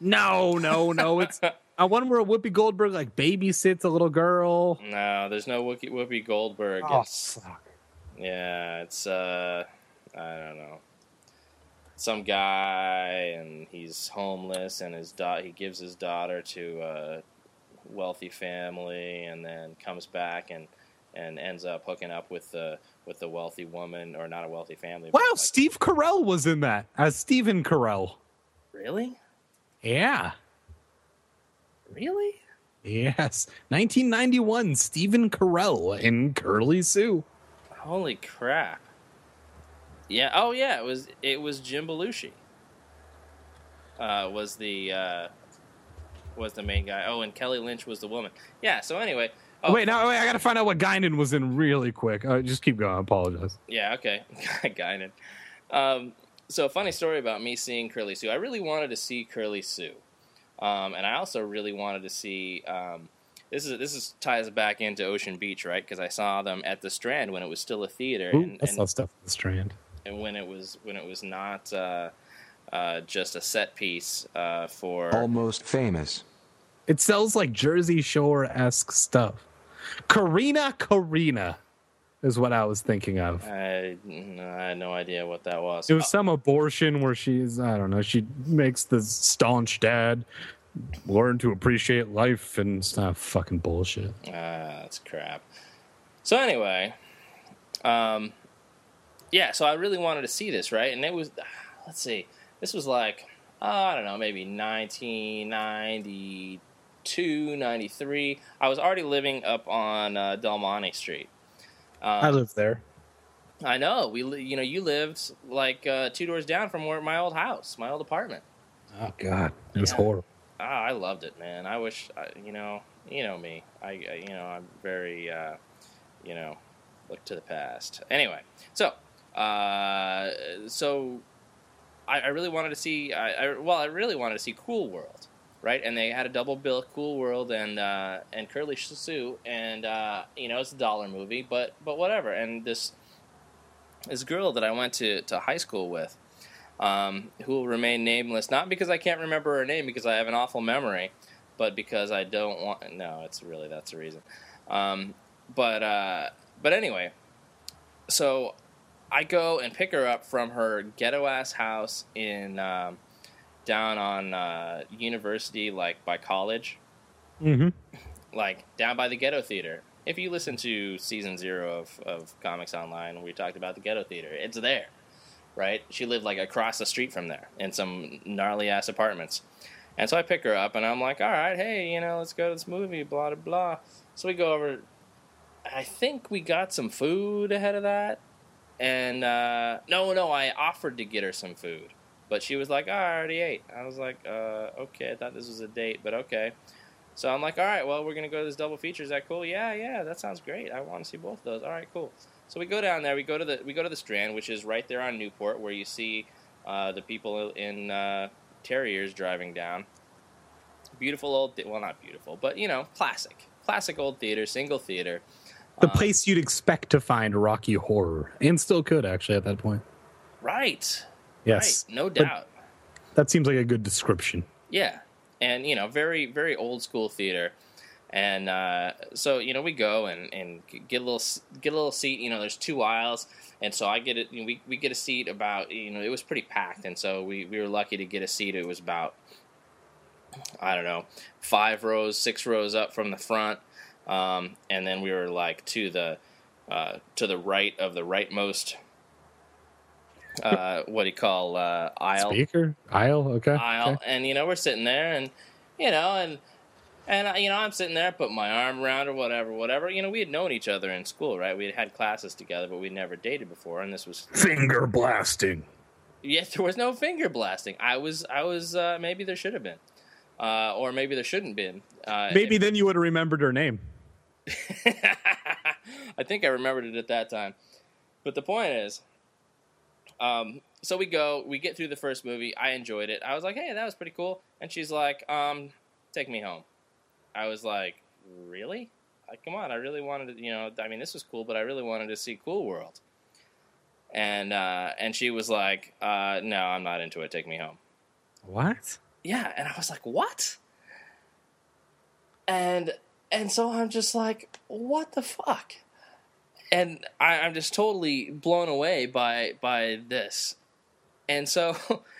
No, no, no. It's [laughs] I one where Whoopi Goldberg like babysits a little girl. No, there's no Whoopi, Whoopi Goldberg. Oh, It's, fuck. yeah, it's uh, I don't know. some guy and he's homeless and his da- he gives his daughter to a wealthy family and then comes back and and ends up hooking up with the with the wealthy woman or not a wealthy family. Wow, like- Steve Carell was in that as Stephen Carell. really, Yeah. really. Yes. 1991, Stephen Carell in Curly Sue. Holy crap! Yeah. Oh yeah. It was it was Jim Belushi. Uh, was the uh, was the main guy? Oh, and Kelly Lynch was the woman. Yeah. So anyway. Oh, wait, now wait, I got to find out what Guinan was in really quick. Uh, just keep going. I apologize. Yeah. Okay. [laughs] Guinan. Um, so funny story about me seeing Curly Sue. I really wanted to see Curly Sue, um, and I also really wanted to see. Um, this is this is ties back into Ocean Beach, right? Because I saw them at the Strand when it was still a theater, Ooh, and, I and saw stuff in the Strand. and when it was when it was not uh, uh, just a set piece uh, for Almost famous. It sells like Jersey Shore esque stuff. Corrina Corrina is what I was thinking of. I, I had no idea what that was. It was some abortion where she's, I don't know, she makes the staunch dad learn to appreciate life and stuff. Fucking bullshit. Ah, that's crap. So anyway, um, yeah. So I really wanted to see this, right? And it was, let's see, this was like, uh, I don't know, maybe 1992, 93. I was already living up on uh, Del Monte Street. Um, I lived there. I know. We, you know, you lived like uh, two doors down from where my old house, my old apartment. Oh, God. It was Yeah. horrible. Ah, I loved it, man. I wish, I, you know, you know me. I, I you know, I'm very, uh, you know, look to the past. Anyway, so, uh, so, I, I really wanted to see. I, I well, I really wanted to see Cool World, right? And they had a double bill, Cool World and uh, and Curly Sue, and uh, you know, it's a dollar movie, but but whatever. And this this girl that I went to to high school with um, who will remain nameless, not because I can't remember her name, because I have an awful memory, but because I don't want. No, it's really that's the reason. Um, but uh, but anyway, so I go and pick her up from her ghetto ass house in um, down on uh, University, like by college, Mm-hmm. like down by the Ghetto Theater. If you listen to season zero of, of Comics Online, we talked about the Ghetto Theater. It's there, right? She lived like across the street from there in some gnarly ass apartments. And so I pick her up and I'm like, all right, hey, you know, let's go to this movie, blah, blah, blah. So we go over. I think we got some food ahead of that. And uh, no, no, I offered to get her some food. But she was like, oh, I already ate. I was like, uh, okay, I thought this was a date, but okay. So I'm like, all right, well, we're gonna go to this double feature. Is that cool? Yeah, yeah, that sounds great. I want to see both of those. All right, cool. So we go down there. We go to the we go to the Strand, which is right there on Newport, where you see uh, the people in uh, terriers driving down. Beautiful old, th- well, not beautiful, but you know, classic, classic old theater, single theater. The Um, place you'd expect to find Rocky Horror, and still could actually at that point. Right. Yes, Right. No But- doubt. that seems like a good description. Yeah, and you know, very very old school theater, and uh, so you know we go and, and get a little get a little seat. You know, there's two aisles, and so I get it. You know, we we get a seat about you know it was pretty packed, and so we we were lucky to get a seat. It was about I don't know five rows, six rows up from the front, um, and then we were like to the uh, to the right of the rightmost. Uh, what do you call uh, aisle? Speaker aisle, okay. aisle, okay. and you know we're sitting there, and you know, and and uh, you know I'm sitting there, put my arm around her, whatever, whatever. You know, we had known each other in school, right? We had had classes together, but we'd never dated before, and this was Finger blasting. yes, there was no finger blasting. I was, I was, uh, maybe there should have been, uh, or maybe there shouldn't been. Uh, Maybe then you would have remembered her name. [laughs] I think I remembered it at that time. But the point is, um, so we go, we get through the first movie. I enjoyed it. I was like, hey, that was pretty cool. And she's like, um, take me home. I was like, really? Like, come on, I really wanted to, you know, I mean, this was cool, but I really wanted to see Cool World. And uh, and she was like, uh, no, I'm not into it. Take me home. What? Yeah, and I was like, "What?" And and so I'm just like, "What the fuck?" And I, I'm just totally blown away by by this. and so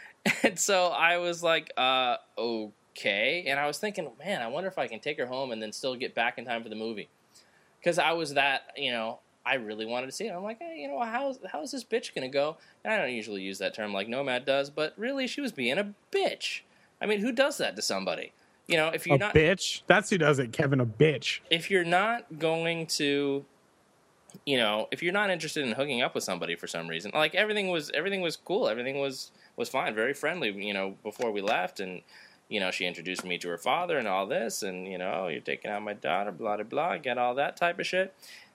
[laughs] and so I was like, uh, okay. And I was thinking, man, I wonder if I can take her home and then still get back in time for the movie. Because I was that, you know, I really wanted to see it. I'm like, hey, you know, how's how's this bitch gonna go? And I don't usually use that term like Nomad does, but really, she was being a bitch. I mean, who does that to somebody? You know, if you're not a not bitch. That's who does it, Kevin. A bitch. if you're not going to you know if you're not interested in hooking up with somebody for some reason like everything was everything was cool. Everything was was fine. Very friendly you know before we left. And you know she introduced me to her father and all this. And you know oh, you're taking out my daughter blah blah blah get all that type of shit.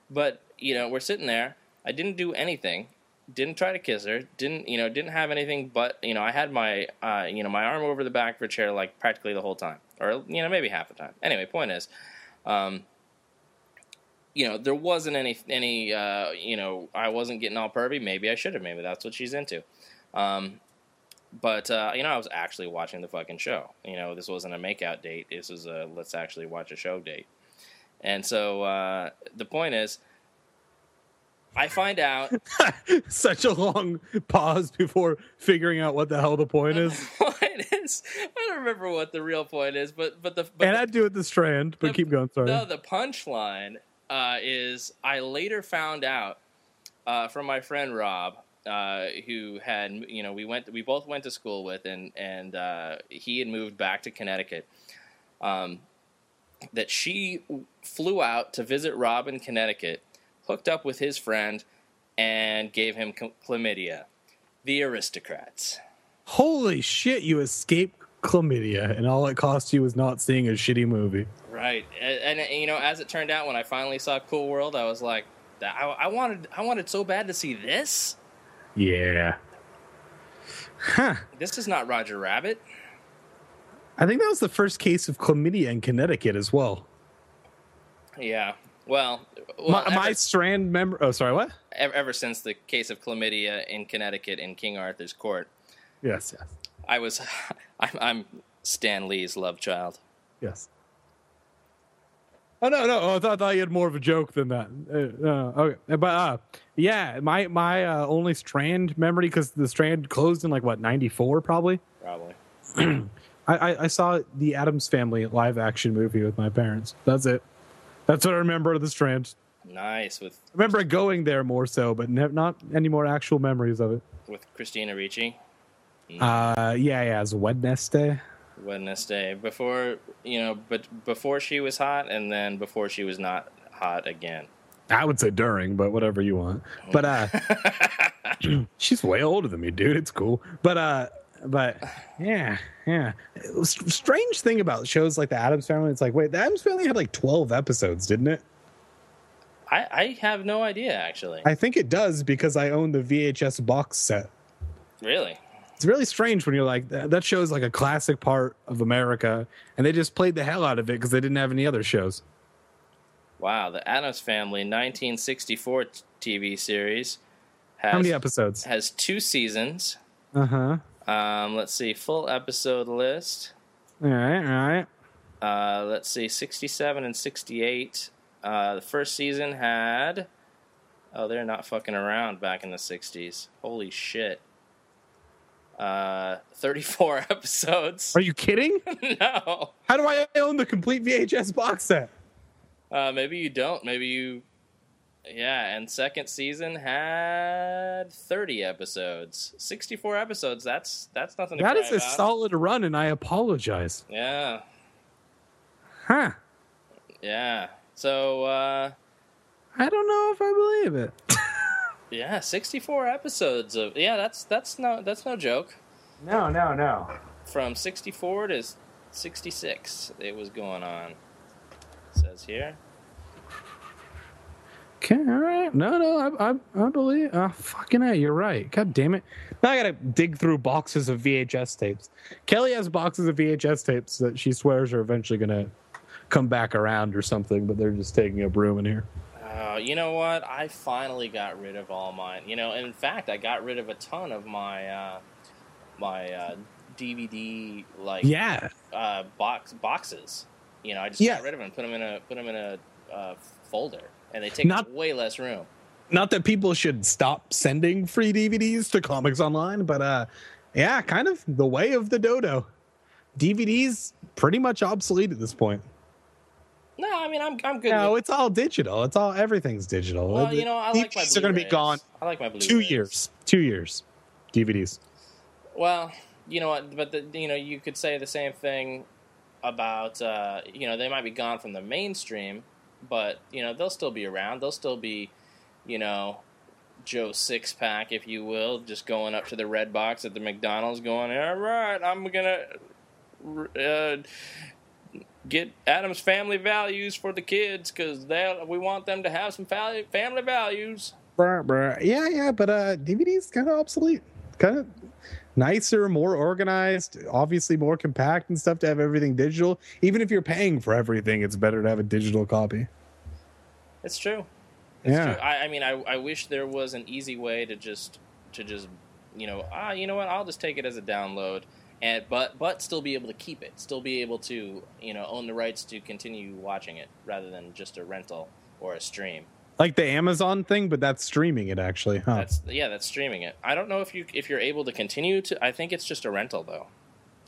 But you know we're sitting there. I didn't do anything. Didn't try to kiss her. Didn't you know didn't have anything but you know i had my uh, you know my arm over the back of her chair like practically the whole time. Or you know maybe half the time. Anyway point is um, you know, there wasn't any any uh, you know, I wasn't getting all pervy. Maybe I should have. Maybe that's what she's into. Um, but uh, you know, I was actually watching the fucking show. You know, this wasn't a makeout date. This was a let's actually watch a show date. And so uh, the point is, I find out [laughs] Such a long pause before figuring out what the hell the point is. [laughs] point is I don't remember what the real point is, but but the but and the- I do it the strand, but the- keep going. Sorry. No, the punchline uh, is I later found out uh, from my friend Rob, uh, who had you know we went we both went to school with, and and uh, he had moved back to Connecticut. Um, that she flew out to visit Rob in Connecticut, hooked up with his friend, and gave him chlamydia. The aristocrats. Holy shit! You escaped chlamydia, and all it cost you was not seeing a shitty movie. Right, and, and you know, as it turned out, when I finally saw Cool World, I was like, I, I wanted, I wanted so bad to see this. Yeah. Huh. This is not Roger Rabbit. I think that was the first case of chlamydia in Connecticut as well. Yeah. Well, well my, ever, my strand member. Oh, sorry. What? ever, ever since the case of chlamydia in Connecticut in King Arthur's court, Yes. Yes. I was, [laughs] I'm, I'm Stan Lee's love child. Yes. Oh no, no! Oh, I, thought, I thought you had more of a joke than that. Uh, uh, okay, but uh, yeah, my my uh, only Strand memory because the Strand closed in like what ninety four probably. Probably. [clears throat] I, I I saw the Addams Family live action movie with my parents. That's it. That's what I remember of the Strand. Nice with I remember going there more so, but ne- not any more actual memories of it. with Christina Ricci. Uh, yeah, yeah, it's Wednesday. Wednesday before you know, but before she was hot, and then before she was not hot again. I would say during, but whatever you want. But uh [laughs] [clears throat] she's way older than me, dude. It's cool. But uh but yeah, yeah. Strange thing about shows like the Addams Family, it's like, wait, the Addams Family had like 12 episodes, didn't it? I, I have no idea actually. I think it does because I own the VHS box set. really? It's really strange when you're like, that, that show's like a classic part of America, and they just played the hell out of it because they didn't have any other shows. Wow, the Addams Family 1964 t- TV series has How many episodes? has two seasons. Uh huh. Um, let's see, full episode list. All right, all right. Uh, let's see, 67 and 68. Uh, the first season had. Oh, they're not fucking around back in the 60s. Holy shit. Uh, 34 [laughs] episodes. Are you kidding? [laughs] no. How do I own the complete VHS box set? Uh, maybe you don't. Maybe you. Yeah, and second season had 30 episodes. 64 episodes. That's that's nothing to That is a about. solid run, and I apologize. Yeah. Huh. Yeah. So, uh, I don't know if I believe it. [laughs] yeah, 64 episodes of Yeah, that's that's no that's no joke. No, no, no. From 64 to 66 it was going on. says here. Okay, all right. No, no, I, I, I believe. Oh, fucking A, you're right. God damn it. Now I gotta dig through boxes of VHS tapes. Kelly has boxes of VHS tapes that she swears are eventually gonna come back around or something, but they're just taking up room in here. Uh, you know what? I finally got rid of all mine. You know, in fact, I got rid of a ton of my uh, my uh, DVD like Yeah. uh, box boxes. You know, I just Yeah. got rid of them, put them in a put them in a uh, folder, and they take Not- way less room. not that people should stop sending free DVDs to Comics Online, but uh, yeah, kind of the way of the dodo. DVDs pretty much obsolete at this point. No, I mean I'm I'm good. No, with, it's all digital. It's all everything's digital. well, you know I like my. DVDs are going to be gone I like my Blu-rays. two years. Two years. DVDs. Well, you know what? But the, you know, you could say the same thing about uh, you know they might be gone from the mainstream, but you know they'll still be around. They'll still be, you know, Joe Six Pack, if you will, just going up to the red box at the McDonald's, going, "All right, I'm gonna." Uh, Get Addams family values for the kids because they we want them to have some family family values. Bruh, bruh. Yeah, yeah, but uh, DVDs kind of obsolete. Kind of nicer, more organized, obviously more compact and stuff to have everything digital. Even if you're paying for everything, it's better to have a digital copy. It's true. It's Yeah. true. I, I mean, I, I wish there was an easy way to just to just you know ah you know what I'll just take it as a download and but but still be able to keep it, still be able to you know own the rights to continue watching it rather than just a rental or a stream. Like the Amazon thing, but that's streaming it actually. Huh. That's yeah, that's streaming it. I don't know if you if you're able to continue to. I think it's just a rental though.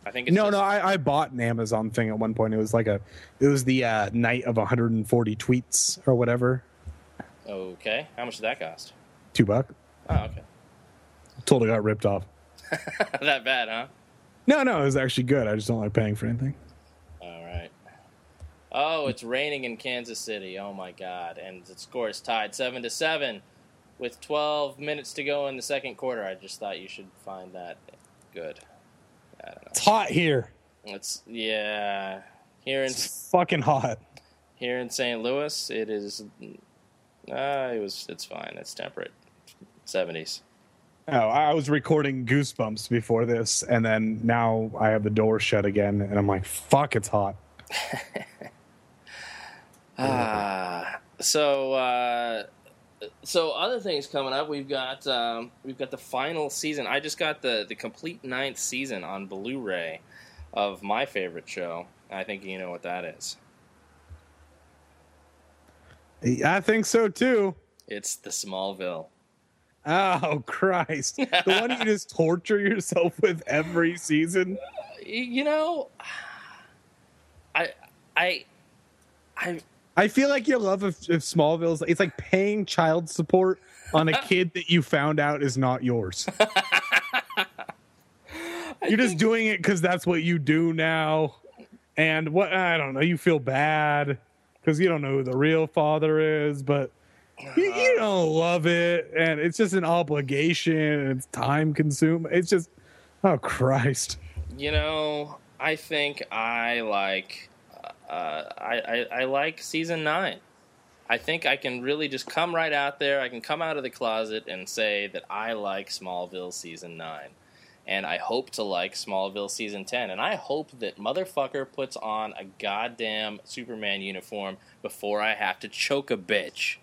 I think it's no, just, no, I, I bought an Amazon thing at one point. It was like a, it was the uh, night of 140 tweets or whatever. Okay, how much did that cost? Two buck. Oh, okay, Totally got ripped off. [laughs] that bad, huh? No, no, it was actually good. I just don't like paying for anything. All right. Oh, it's raining in Kansas City. Oh my God! And the score is tied seven to seven, with 12 minutes to go in the second quarter. I just thought you should find that good. I don't know. It's hot here. It's yeah. Here in It's fucking hot. here in St. Louis, it is. Uh, it was. It's fine. It's temperate. 70s. Oh, I was recording Goosebumps before this, and then now I have the door shut again, and I'm like, fuck, it's hot. [laughs] Ah, so uh, so other things coming up. We've got um, we've got the final season. I just got the the complete ninth season on Blu-ray of my favorite show. I think you know what that is. I think so too. It's the Smallville. Oh [laughs] Christ! The one you [laughs] just torture yourself with every season. You know, I I I I feel like your love of, of Smallville's it's like paying child support on a [laughs] kid that you found out is not yours. You're just doing it because that's what you do now, and what I don't know. You feel bad because you don't know who the real father is, but you, you don't love it, and it's just an obligation, and it's time consuming. It's just, oh Christ. You know, I think I like uh, I, I I like season nine. I think I can really just come right out there. I can come out of the closet and say that I like Smallville season nine, and I hope to like Smallville season ten. And I hope that motherfucker puts on a goddamn Superman uniform before I have to choke a bitch.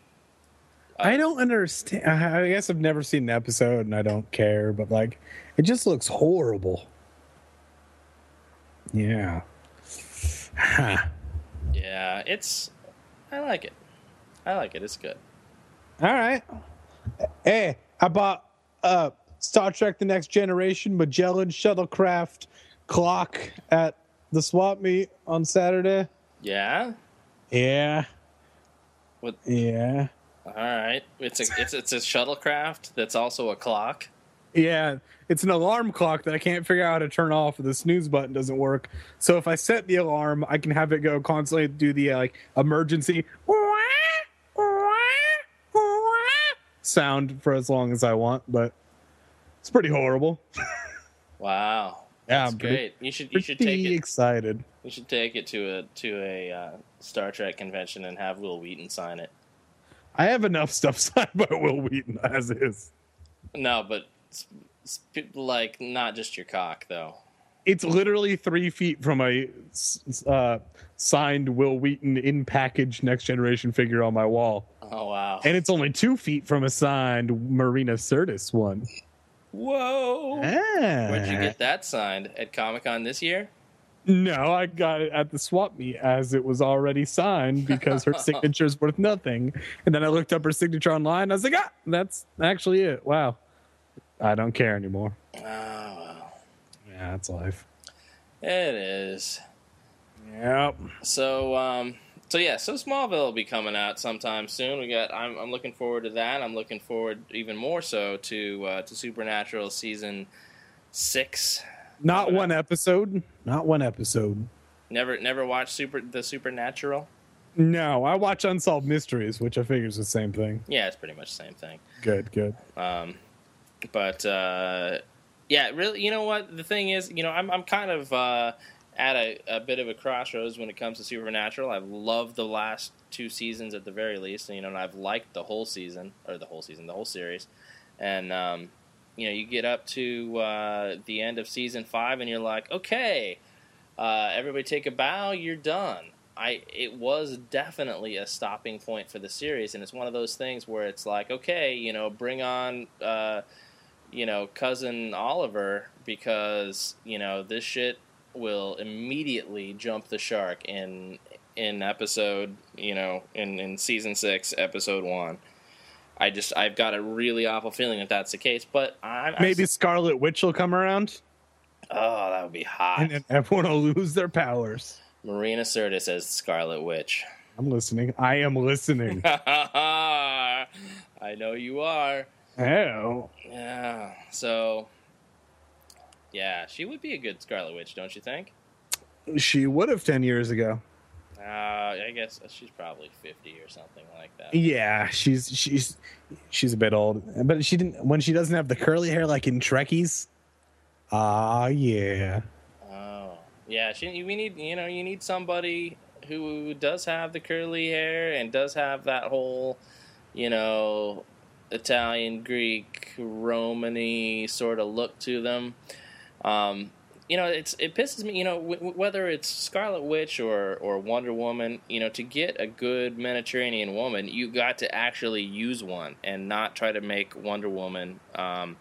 I don't understand. I guess I've never seen an episode, and I don't care. But like, it just looks horrible. Yeah. Huh. Yeah, it's. I like it. I like it. It's good. All right. Hey, I bought uh Star Trek: The Next Generation Magellan shuttlecraft clock at the swap meet on Saturday. Yeah. Yeah. What? Yeah. All right. It's a it's it's a shuttlecraft that's also a clock. Yeah, it's an alarm clock that I can't figure out how to turn off. The snooze button doesn't work. So if I set the alarm, I can have it go constantly do the uh, like emergency sound for as long as I want. But it's pretty horrible. Wow. [laughs] Yeah, That's I'm pretty- great. You should you should take it. excited. You should take it to a to a uh, Star Trek convention and have Wil Wheaton sign it. I have enough stuff [laughs] signed by Wil Wheaton as is. No, but like not just your cock though. It's literally three feet from a uh, signed Wil Wheaton in package Next Generation figure on my wall. Oh wow. and it's only two feet from a signed Marina Sirtis one. Whoa. Ah. Where'd you get that signed at Comic Con this year? No, I got it at the swap meet as it was already signed because her [laughs] signature is worth nothing. And then I looked up her signature online. I was like, ah, that's actually it. Wow. I don't care anymore. Oh, well. Yeah, that's life. It is. Yep. So, um, so yeah, so Smallville will be coming out sometime soon. We got. I'm, I'm looking forward to that. I'm looking forward even more so to uh, to Supernatural season six. Not one episode. Not one episode. Never, never watched Super the Supernatural. No, I watch Unsolved Mysteries, which I figure is the same thing. Yeah, it's pretty much the same thing. Good, good. Um, but uh, yeah, really, you know what? The thing is, you know, I'm I'm kind of uh, at a, a bit of a crossroads when it comes to Supernatural. I've loved the last two seasons at the very least, and, you know, and I've liked the whole season or the whole season, the whole series, and um, you know, you get up to uh, the end of season five, and you're like, okay, uh, everybody take a bow, you're done. I it was definitely a stopping point for the series, and it's one of those things where it's like, okay, you know, bring on, uh, you know, cousin Oliver because you know this shit will immediately jump the shark in in episode, you know, in in season six, episode one. I just I've got a really awful feeling that that's the case, but I, I Maybe Scarlet Witch will come around oh that would be hot. and then everyone will lose their powers. Marina Sirtis as Scarlet Witch. I'm listening. I am listening. [laughs] I know you are. Oh. Yeah. So, yeah, she would be a good Scarlet Witch, don't you think? She would have 10 years ago. Uh, I guess she's probably fifty or something like that. Yeah, she's she's she's a bit old, but she didn't when she doesn't have the curly hair like in Trekkies. Ah, yeah. Oh, yeah. She, we need, you know, you need somebody who does have the curly hair and does have that whole, you know, Italian, Greek, Romany sort of look to them. Um, you know, it's it pisses me. You know, w- whether it's Scarlet Witch or or Wonder Woman, you know, to get a good Mediterranean woman, you got to actually use one and not try to make Wonder Woman. Um,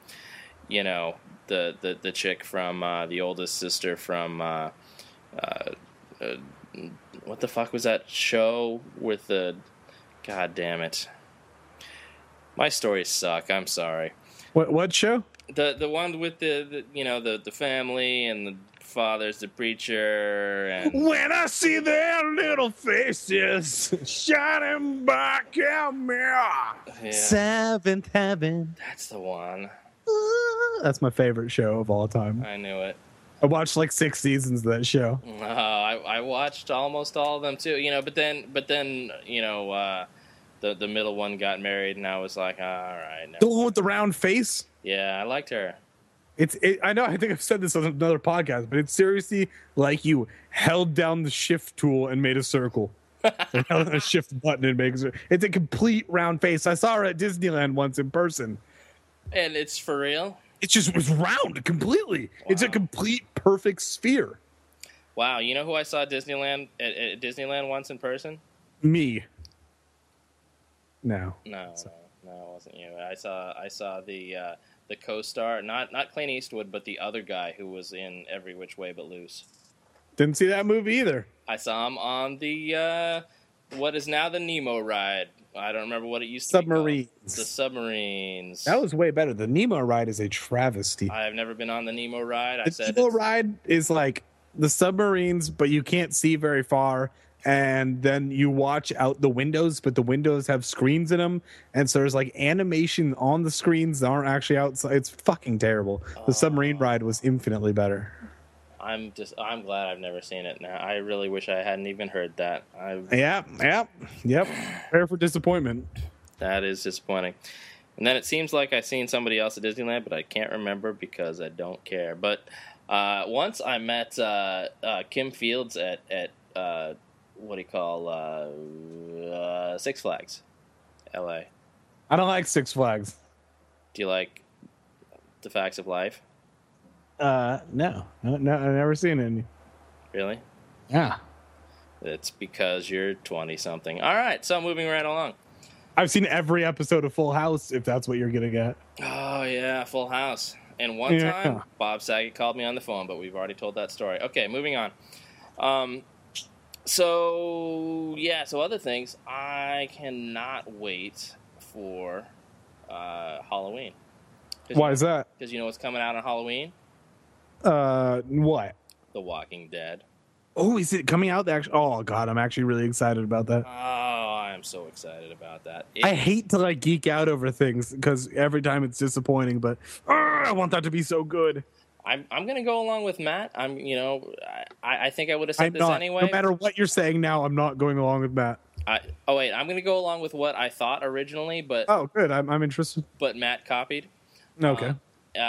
you know, the the the chick from uh, the oldest sister from uh, uh, uh, what the fuck was that show with the god damn it my stories suck i'm sorry What what show? The the one with the, the you know the the family and the father's the preacher and When I see their little faces shining back at me. yeah, Seventh heaven. that's the one That's my favorite show of all time. i knew it I watched like six seasons of that show. Oh, I, I watched almost all of them too. You know, but then but then you know uh, the the middle one got married, and I was like, all right, The one with the round face. yeah, I liked her. It's. It, I know. I think I've said this on another podcast, but it's seriously like you held down the shift tool and made a circle. [laughs] and held down a shift button and makes it. It's a complete round face. I saw her at Disneyland once in person. And it's for real. It just was round completely. It's a complete perfect sphere. Wow, you know who I saw at Disneyland at, at Disneyland once in person? Me. No. No, no, no, it wasn't you. I saw I saw the uh, the co-star, not not Clint Eastwood, but the other guy who was in Every Which Way But Loose. Didn't see that movie either. I saw him on the uh, what is now the Nemo ride. I don't remember what it used to be. called. Submarines. The submarines. That was way better. The Nemo ride is a travesty. I have never been on the Nemo ride. I the said Nemo ride is like the submarines, but you can't see very far. And then you watch out the windows, but the windows have screens in them, and so there's like animation on the screens that aren't actually outside. It's fucking terrible. The submarine ride was infinitely better. I'm just I'm glad I've never seen it. Now I really wish I hadn't even heard that. I Yeah, yeah, yep. Prepare for disappointment. that is disappointing. And then it seems like I've seen somebody else at Disneyland, but I can't remember because I don't care. But uh, once I met uh, uh, Kim Fields at at uh, what do you call uh, uh, Six Flags, L.A. I don't like Six Flags. Do you like the facts of life? Uh, no, no, no I've never seen any. Really? Yeah, It's because you're 20 something. All right, so moving right along. I've seen every episode of Full House. If that's what you're getting at. Oh yeah, Full House. And one Yeah. time, Bob Saget called me on the phone, but we've already told that story. Okay, moving on. Um, so yeah, so other things. I cannot wait for uh, Halloween. Why is that? Because you know what's coming out on Halloween? Uh, what? The Walking Dead. Oh, is it coming out? Actually, oh god, I'm actually really excited about that. Oh, I'm so excited about that. It- I hate to like geek out over things because every time it's disappointing, but I want that to be so good. I'm I'm gonna go along with Matt. I'm you know I, I think I would have said I'm this not. anyway. No matter what you're saying now, I'm not going along with Matt. I, oh wait, I'm gonna go along with what I thought originally, but Oh, good. I'm, I'm interested. but Matt copied. Okay. Uh,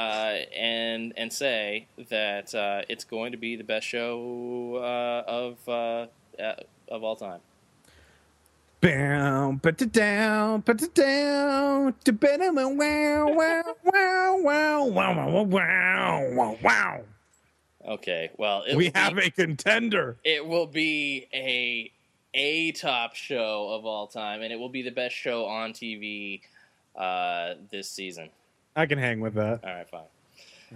and and say that uh, it's going to be the best show uh, of uh, uh, of all time. Bam, put it down, put it down. to better wow, wow, wow, wow, wow, wow, wow, wow, wow. Okay, well We have be, a contender. it will be a a top show of all time, and it will be the best show on TV uh, this season. I can hang with that. All right, fine.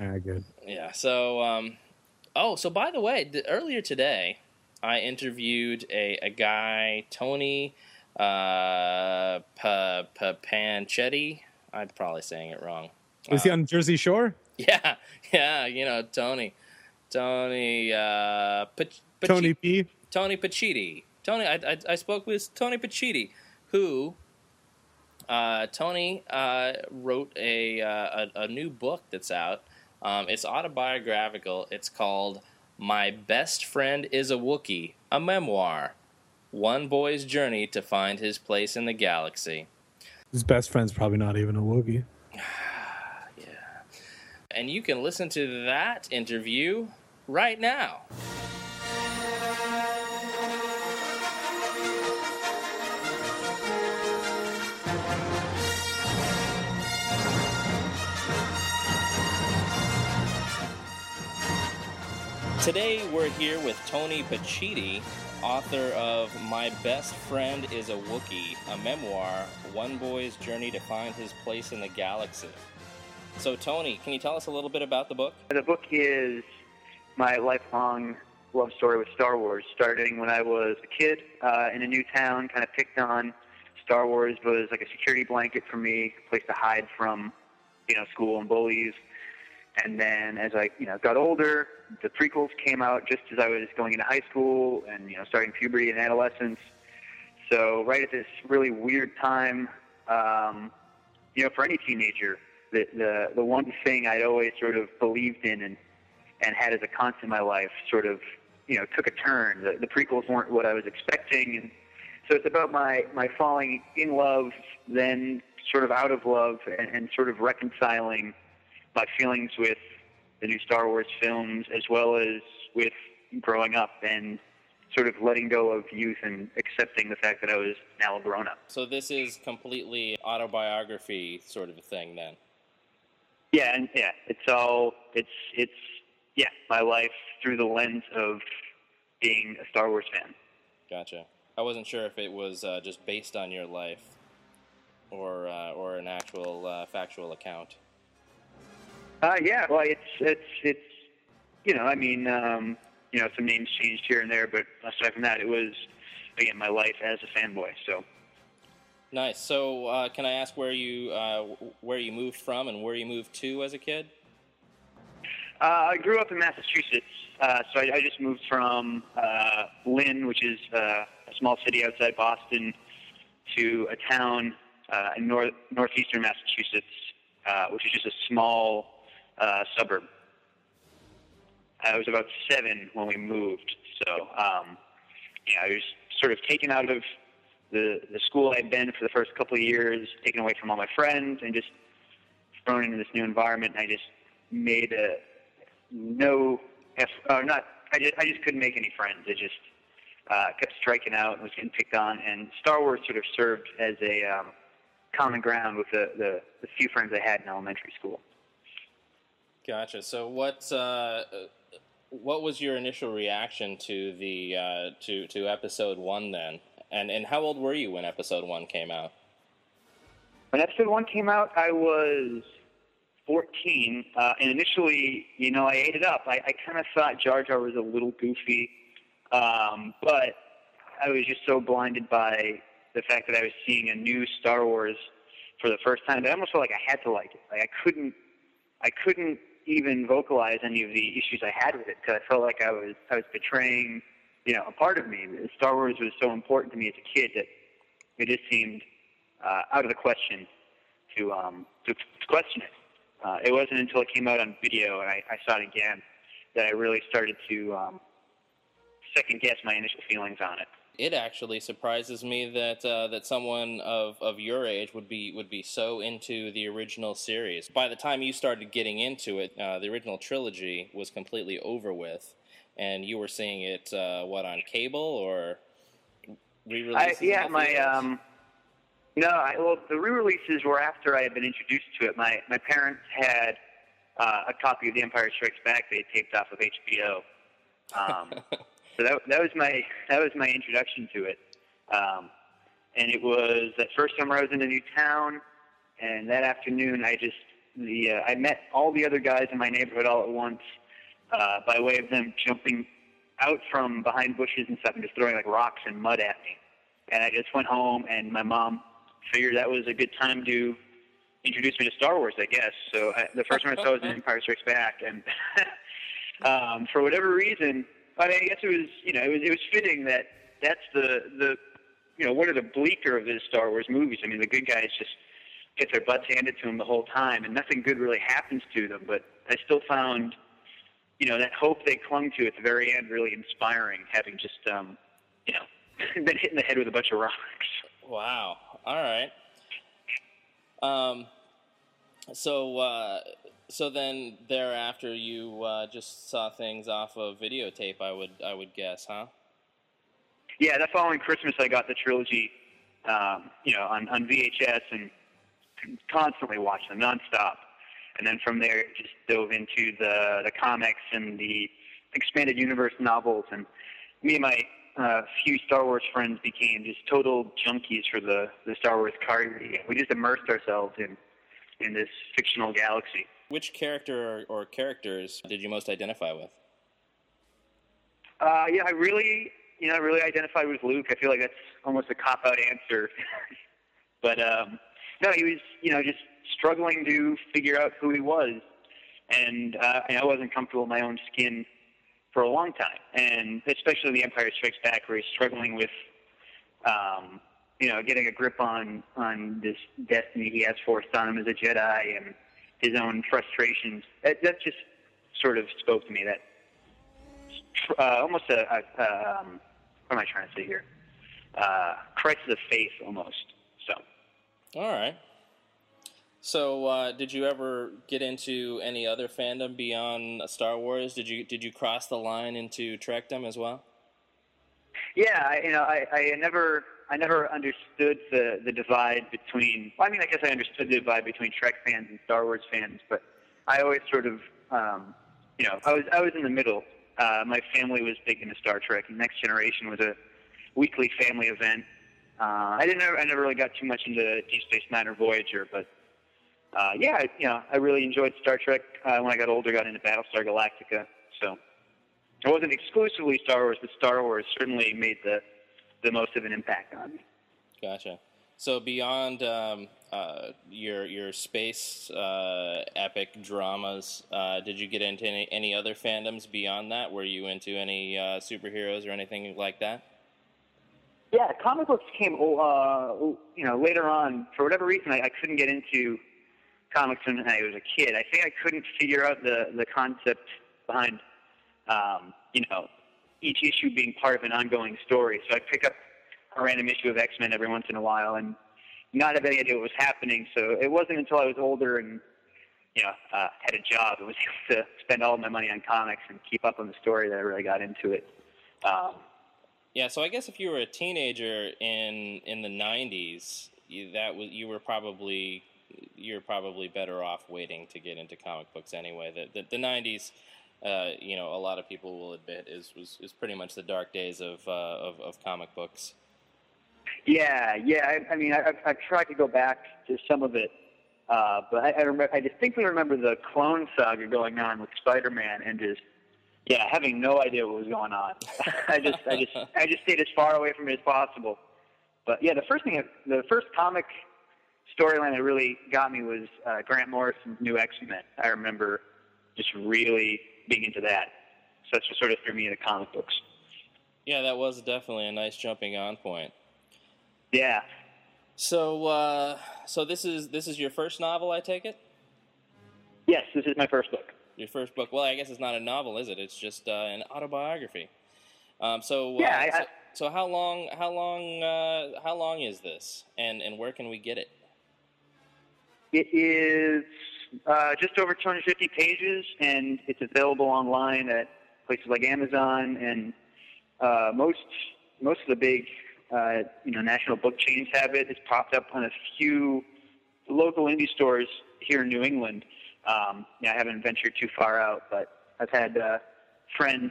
All right, good. Yeah. So, um, oh, so by the way, th- earlier today, I interviewed a, a guy, Tony uh, pa- pa- Panchetti. I'm probably saying it wrong. Was he on Jersey Shore? [laughs] Yeah, yeah, you know Tony, Tony, uh, Pachi- Tony P. Tony Pacitti. Tony, I, I, I spoke with Tony Pacitti, who uh, Tony uh, wrote a, uh, a a new book that's out. Um, it's autobiographical. It's called "My Best Friend Is a Wookiee," a memoir. One boy's journey to find his place in the galaxy. His best friend's probably not even a Wookiee. [sighs] Yeah. And you can listen to that interview right now. Today we're here with Tony Pacitti, author of My Best Friend is a Wookiee, a memoir, one boy's journey to find his place in the galaxy. So, Tony, can you tell us a little bit about the book? The book is my lifelong love story with Star Wars, starting when I was a kid uh, in a new town, kind of picked on. Star Wars was like a security blanket for me, a place to hide from, you know, school and bullies. And then as I, you know, got older, the prequels came out just as I was going into high school and, you know, starting puberty and adolescence. So right at this really weird time, um, you know, for any teenager, the, the the one thing I'd always sort of believed in and and had as a constant in my life sort of you know took a turn. The, the prequels weren't what I was expecting, and so it's about my my falling in love, then sort of out of love, and, and sort of reconciling my feelings with the new Star Wars films as well as with growing up and sort of letting go of youth and accepting the fact that I was now a grown up. So, this is completely autobiography sort of a thing, then. Yeah, and yeah, it's all it's it's yeah, my life through the lens of being a Star Wars fan. Gotcha. I wasn't sure if it was uh, just based on your life or uh, or an actual uh, factual account. Uh, yeah, well, it's it's it's you know, I mean, um, you know, some names changed here and there, but aside from that, it was again my life as a fanboy. So Nice. So, uh, can I ask where you uh, where you moved from and where you moved to as a kid? uh, I grew up in Massachusetts, uh, so I, I just moved from uh, Lynn, which is uh, a small city outside Boston, to a town uh, in north northeastern Massachusetts, uh, which is just a small uh, suburb. I was about seven when we moved, so um, yeah, I was sort of taken out of the the school I'd been for the first couple of years, taken away from all my friends, and just thrown into this new environment. And I just made a no, eff- uh, not. I just I just couldn't make any friends. I just uh, kept striking out and was getting picked on. And Star Wars sort of served as a um, common ground with the, the the few friends I had in elementary school. Gotcha. So, what uh, what was your initial reaction to the uh, to to episode one then? And and how old were you when episode one came out? When episode one came out, I was 14, uh, and initially, you know, I ate it up. I, I kind of thought Jar Jar was a little goofy, um, but I was just so blinded by the fact that I was seeing a new Star Wars for the first time that I almost felt like I had to like it. Like I couldn't, I couldn't even vocalize any of the issues I had with it because I felt like I was, I was betraying, you know, a part of me. Star Wars was so important to me as a kid that it just seemed uh, out of the question to um, to, to question it. Uh, it wasn't until it came out on video and I, I saw it again that I really started to um, second guess my initial feelings on it. It actually surprises me that uh, that someone of, of your age would be would be so into the original series. By the time you started getting into it, uh, the original trilogy was completely over with, and you were seeing it uh, what on cable or re-releases. I, yeah, my um, no, I, well, the re-releases were after I had been introduced to it. My my parents had uh, a copy of The Empire Strikes Back they taped off of HBO. [laughs] Um, so that that was my that was my introduction to it. Um, and it was that first summer I was in a new town, and that afternoon I just the uh, I met all the other guys in my neighborhood all at once uh, by way of them jumping out from behind bushes and stuff and just throwing like rocks and mud at me. And I just went home, and my mom figured that was a good time to introduce me to Star Wars, I guess. So I, the first one I saw was [laughs] Empire Strikes Back, and [laughs] um, for whatever reason, I mean, I guess it was you know it was it was fitting that that's the the you know one of the bleaker of the Star Wars movies. I mean, the good guys just get their butts handed to them the whole time, and nothing good really happens to them. But I still found you know that hope they clung to at the very end really inspiring, having just um, you know [laughs] been hit in the head with a bunch of rocks. Wow. All right. Um. So, uh, so then thereafter, you uh, just saw things off of videotape. I would, I would guess, huh? Yeah, that following Christmas, I got the trilogy, um, you know, on, on VHS and constantly watched them nonstop. And then from there, just dove into the the comics and the expanded universe novels. And me and my uh, few Star Wars friends became just total junkies for the the Star Wars card. We just immersed ourselves in in this fictional galaxy. Which character or, or characters did you most identify with? Uh, yeah, I really, you know, I really identified with Luke. I feel like that's almost a cop out answer, [laughs] but um, no, he was, you know, just struggling to figure out who he was, and uh, I wasn't comfortable in my own skin for a long time, and especially The Empire Strikes Back, where he's struggling with, um, you know, getting a grip on on this destiny he has forced on him as a Jedi and his own frustrations. That, that just sort of spoke to me. That uh, almost a, a um, what am I trying to say here? Uh, crisis of faith, almost. So. All right. So, uh, did you ever get into any other fandom beyond Star Wars? Did you did you cross the line into Trekdom as well? Yeah, I, you know, I, I never I never understood the the divide between. Well, I mean, I guess I understood the divide between Trek fans and Star Wars fans, but I always sort of, um, you know, I was I was in the middle. Uh, my family was big into Star Trek, and Next Generation was a weekly family event. Uh, I didn't. I never really got too much into Deep Space Nine or Voyager, but uh, yeah, I, you know, I really enjoyed Star Trek. Uh, when I got older, got into Battlestar Galactica. So it wasn't exclusively Star Wars, but Star Wars certainly made the the most of an impact on me. Gotcha. So beyond um, uh, your your space uh, epic dramas, uh, did you get into any, any other fandoms beyond that? Were you into any uh, superheroes or anything like that? Yeah, comic books came, uh, you know, later on. For whatever reason, I, I couldn't get into comics when I was a kid. I think I couldn't figure out the the concept behind, um, you know, each issue being part of an ongoing story. So I'd pick up a random issue of X Men every once in a while and not have any idea what was happening. So it wasn't until I was older and you know uh, had a job and was [laughs] able to spend all of my money on comics and keep up on the story that I really got into it. Um, Yeah, so I guess if you were a teenager in in the '90s, you, that was you were probably you're probably better off waiting to get into comic books anyway. The the, the '90s, uh, you know, a lot of people will admit is was is pretty much the dark days of uh, of, of comic books. Yeah, yeah. I, I mean, I, I've, tried to go back to some of it Uh, but I, I, remember, I distinctly remember the clone saga going on with Spider-Man and just yeah, having no idea what was going on. [laughs] I just I just I just stayed as far away from it as possible. But yeah, the first thing, the first comic storyline that really got me was uh, Grant Morrison's New X Men. I remember just really being into that. So that's what sort of threw me into comic books. Yeah, that was definitely a nice jumping on point. Yeah. So, uh, so this is this is your first novel, I take it. Yes, this is my first book. Your first book. Well, I guess it's not a novel, is it? It's just uh, an autobiography. Um, so, uh, yeah. I, so, so, how long? How long? Uh, how long is this? And and where can we get it? It is uh, just over 250 pages, and it's available online at places like Amazon and uh, most most of the big uh, you know national book chains have it. It's popped up on a few local indie stores here in New England. Um, yeah, I haven't ventured too far out, but I've had uh, friends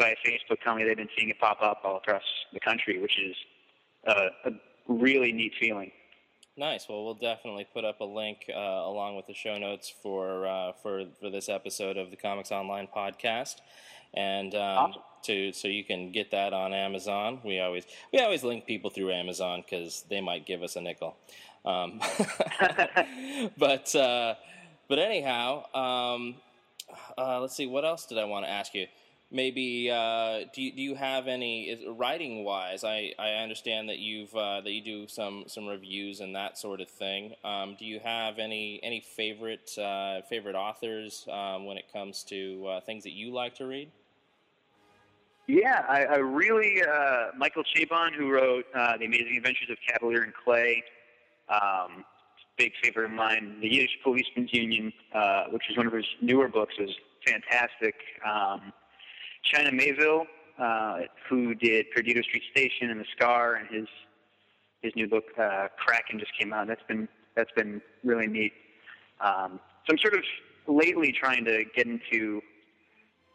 via Facebook tell me they've been seeing it pop up all across the country, which is uh, a really neat feeling. Nice. Well, we'll definitely put up a link uh, along with the show notes for uh, for for this episode of the Comics Online podcast, and um, awesome. to so you can get that on Amazon. We always we always link people through Amazon because they might give us a nickel. Um, [laughs] but uh, but anyhow, um, uh, let's see. What else did I want to ask you? Maybe uh, do you, do you have any writing wise? I, I understand that you've uh, that you do some some reviews and that sort of thing. Um, do you have any any favorite uh, favorite authors um, when it comes to uh, things that you like to read? Yeah, I, I really uh, Michael Chabon, who wrote uh, the Amazing Adventures of Kavalier and Clay. Um, big favorite of mine. The Yiddish Policeman's Union, which is one of his newer books, is fantastic. Um, China Miéville, uh, who did Perdido Street Station and The Scar, and his his new book uh, Kraken just came out. That's been that's been really neat. Um, so I'm sort of lately trying to get into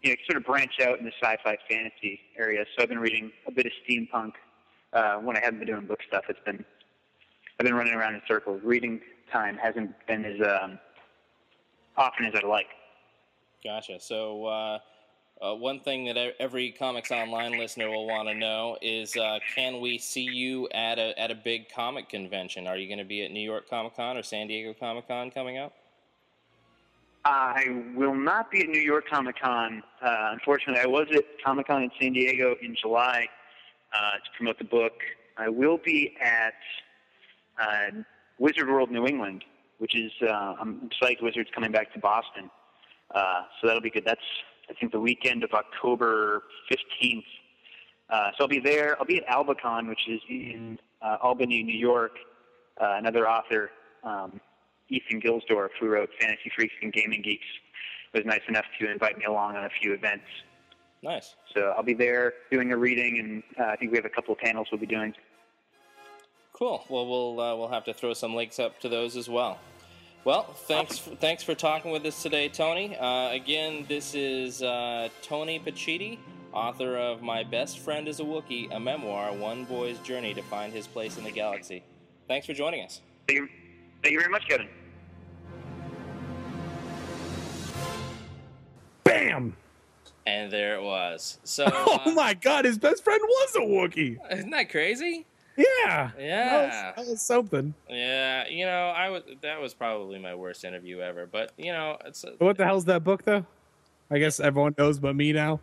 you know sort of branch out in the sci-fi fantasy area. So I've been reading a bit of steampunk uh, when I haven't been doing book stuff. It's been I've been running around in circles. Reading time hasn't been as um, often as I'd like. Gotcha. So. Uh uh, one thing that every Comics Online listener will want to know is uh, can we see you at a, at a big comic convention? Are you going to be at New York Comic Con or San Diego Comic Con coming up? I will not be at New York Comic Con. Uh, unfortunately, I was at Comic Con in San Diego in July uh, to promote the book. I will be at uh, Wizard World New England, which is, uh, I'm psyched Wizard's coming back to Boston. so that'll be good. That's I think the weekend of October 15th. Uh, so I'll be there. I'll be at Albacon, which is in uh, Albany, New York. Uh, another author, um, Ethan Gilsdorf, who wrote Fantasy Freaks and Gaming Geeks, was nice enough to invite me along on a few events. Nice. So I'll be there doing a reading, and uh, I think we have a couple of panels we'll be doing. Cool. Well, we'll uh, we'll have to throw some links up to those as well. Well, thanks for, thanks for talking with us today, Tony. Uh, again, this is uh, Tony Pacitti, author of My Best Friend is a Wookiee, a memoir, One Boy's Journey to Find His Place in the Galaxy. Thanks for joining us. Thank you, thank you very much, Kevin. Bam! And there it was. So, [laughs] oh uh, my God, his best friend was a Wookiee. Isn't that crazy? Yeah. Yeah. That was, that was, something. Yeah. You know, I was that was probably my worst interview ever. But you know, it's a, what the hell's that book though? I guess everyone knows but me now.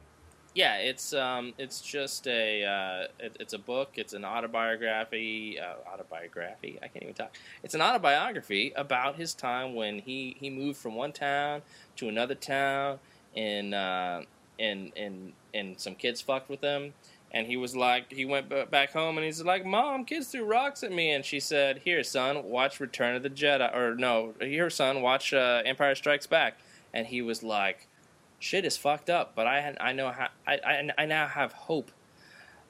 Yeah, it's um, it's just a uh, it, it's a book. It's an autobiography. Uh, autobiography. I can't even talk. It's an autobiography about his time when he he moved from one town to another town, and uh, and and and some kids fucked with him and he was like, he went back home and he's like, Mom, kids threw rocks at me. And she said, Here, son, watch Return of the Jedi. Or no, here, son, watch uh, Empire Strikes Back. And he was like, Shit is fucked up, but I I know how I, I, I now have hope.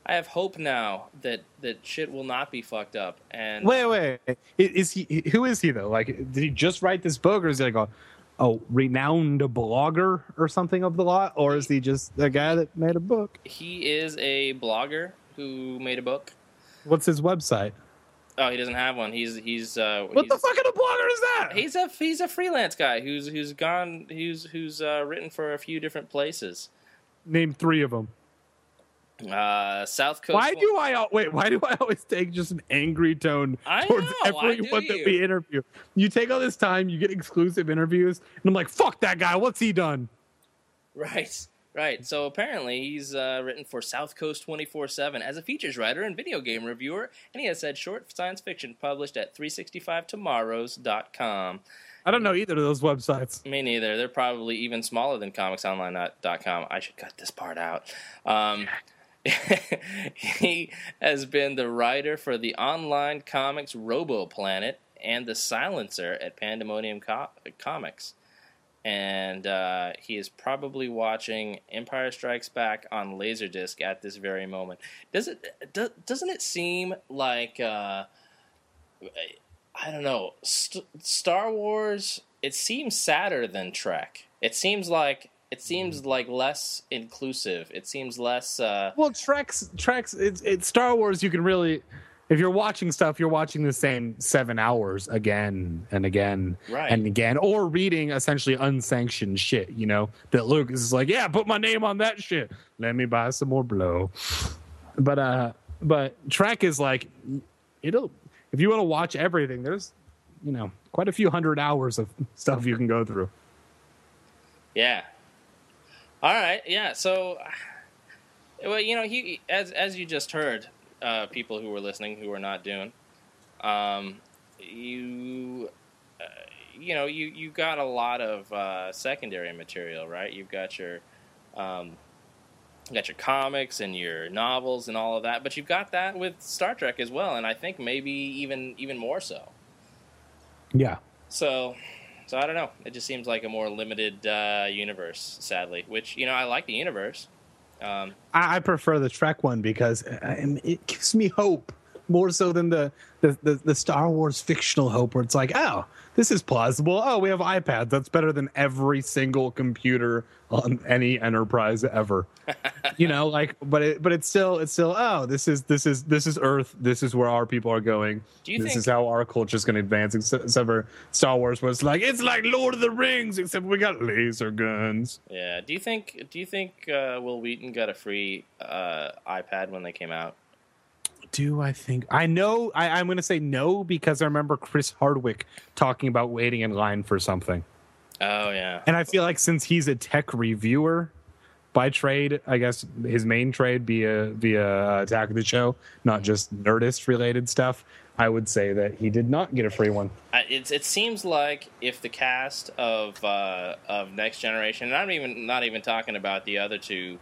I have hope now that that shit will not be fucked up. And wait, wait, is he? Who is he though? Like, did he just write this book, or is he like a renowned blogger or something of the lot, or is he just a guy that made a book? He is a blogger who made a book. What's his website? Oh, he doesn't have one. He's he's uh, What he's, the fuck kind of blogger is that? He's a he's a freelance guy who's who's gone who's who's uh, written for a few different places. Name three of them. Uh, South Coast. Why do I wait? Why do I always take just an angry tone towards know, everyone that we interview? You take all this time, you get exclusive interviews, and I'm like, "Fuck that guy! What's he done?" Right, right. So apparently he's uh, written for South Coast 24 7 as a features writer and video game reviewer, and he has had short science fiction published at 365tomorrows.com. I don't know either of those websites. Me neither. They're probably even smaller than comicsonline.com. I should cut this part out. Um, [laughs] he has been the writer for the online comics Robo Planet and the silencer at Pandemonium Co- Comics. And uh, he is probably watching Empire Strikes Back on Laserdisc at this very moment. Does it? Do, doesn't it seem like uh, I don't know. St- Star Wars. It seems sadder than Trek. It seems like it seems like less inclusive. It seems less. Uh, Well, Treks, Treks, it's, it's Star Wars. You can really, if you're watching stuff, you're watching the same seven hours again and again Right. and again, or reading essentially unsanctioned shit. You know that Lucas is like, yeah, put my name on that shit. Let me buy some more blow. But uh, but Trek is like, it'll if you want to watch everything, there's you know quite a few hundred hours of stuff you can go through. Yeah. All right. Yeah. So, well, you know, he as as you just heard, uh, people who were listening who were not doing, um, you, uh, you know, you you got a lot of uh, secondary material, right? You've got your, um, you got your comics and your novels and all of that, but you've got that with Star Trek as well, and I think maybe even even more so. Yeah. So, so I don't know. It just seems like a more limited uh, universe, sadly. Which you know, I like the universe. Um, I, I prefer the Trek one because uh, it gives me hope more so than the, the the the Star Wars fictional hope, where it's like, oh, this is plausible. Oh, we have iPads. That's better than every single computer on any enterprise ever. [laughs] you know, like, but it but it's still it's still oh, this is this is this is Earth. This is where our people are going. Do you this think- is how our culture is going to advance. Except, except for Star Wars, it's like it's like Lord of the Rings, except we got laser guns. yeah. Do you think? Do you think uh, Wil Wheaton got a free uh, iPad when they came out? Do I think I know? I, I'm going to say no because I remember Chris Hardwick talking about waiting in line for something, Oh yeah. and I feel like since he's a tech reviewer by trade, I guess his main trade be a via via Attack of the Show, not just Nerdist related stuff. I would say that he did not get a free one. It, it seems like if the cast of uh, of Next Generation, and I'm even not even talking about the other two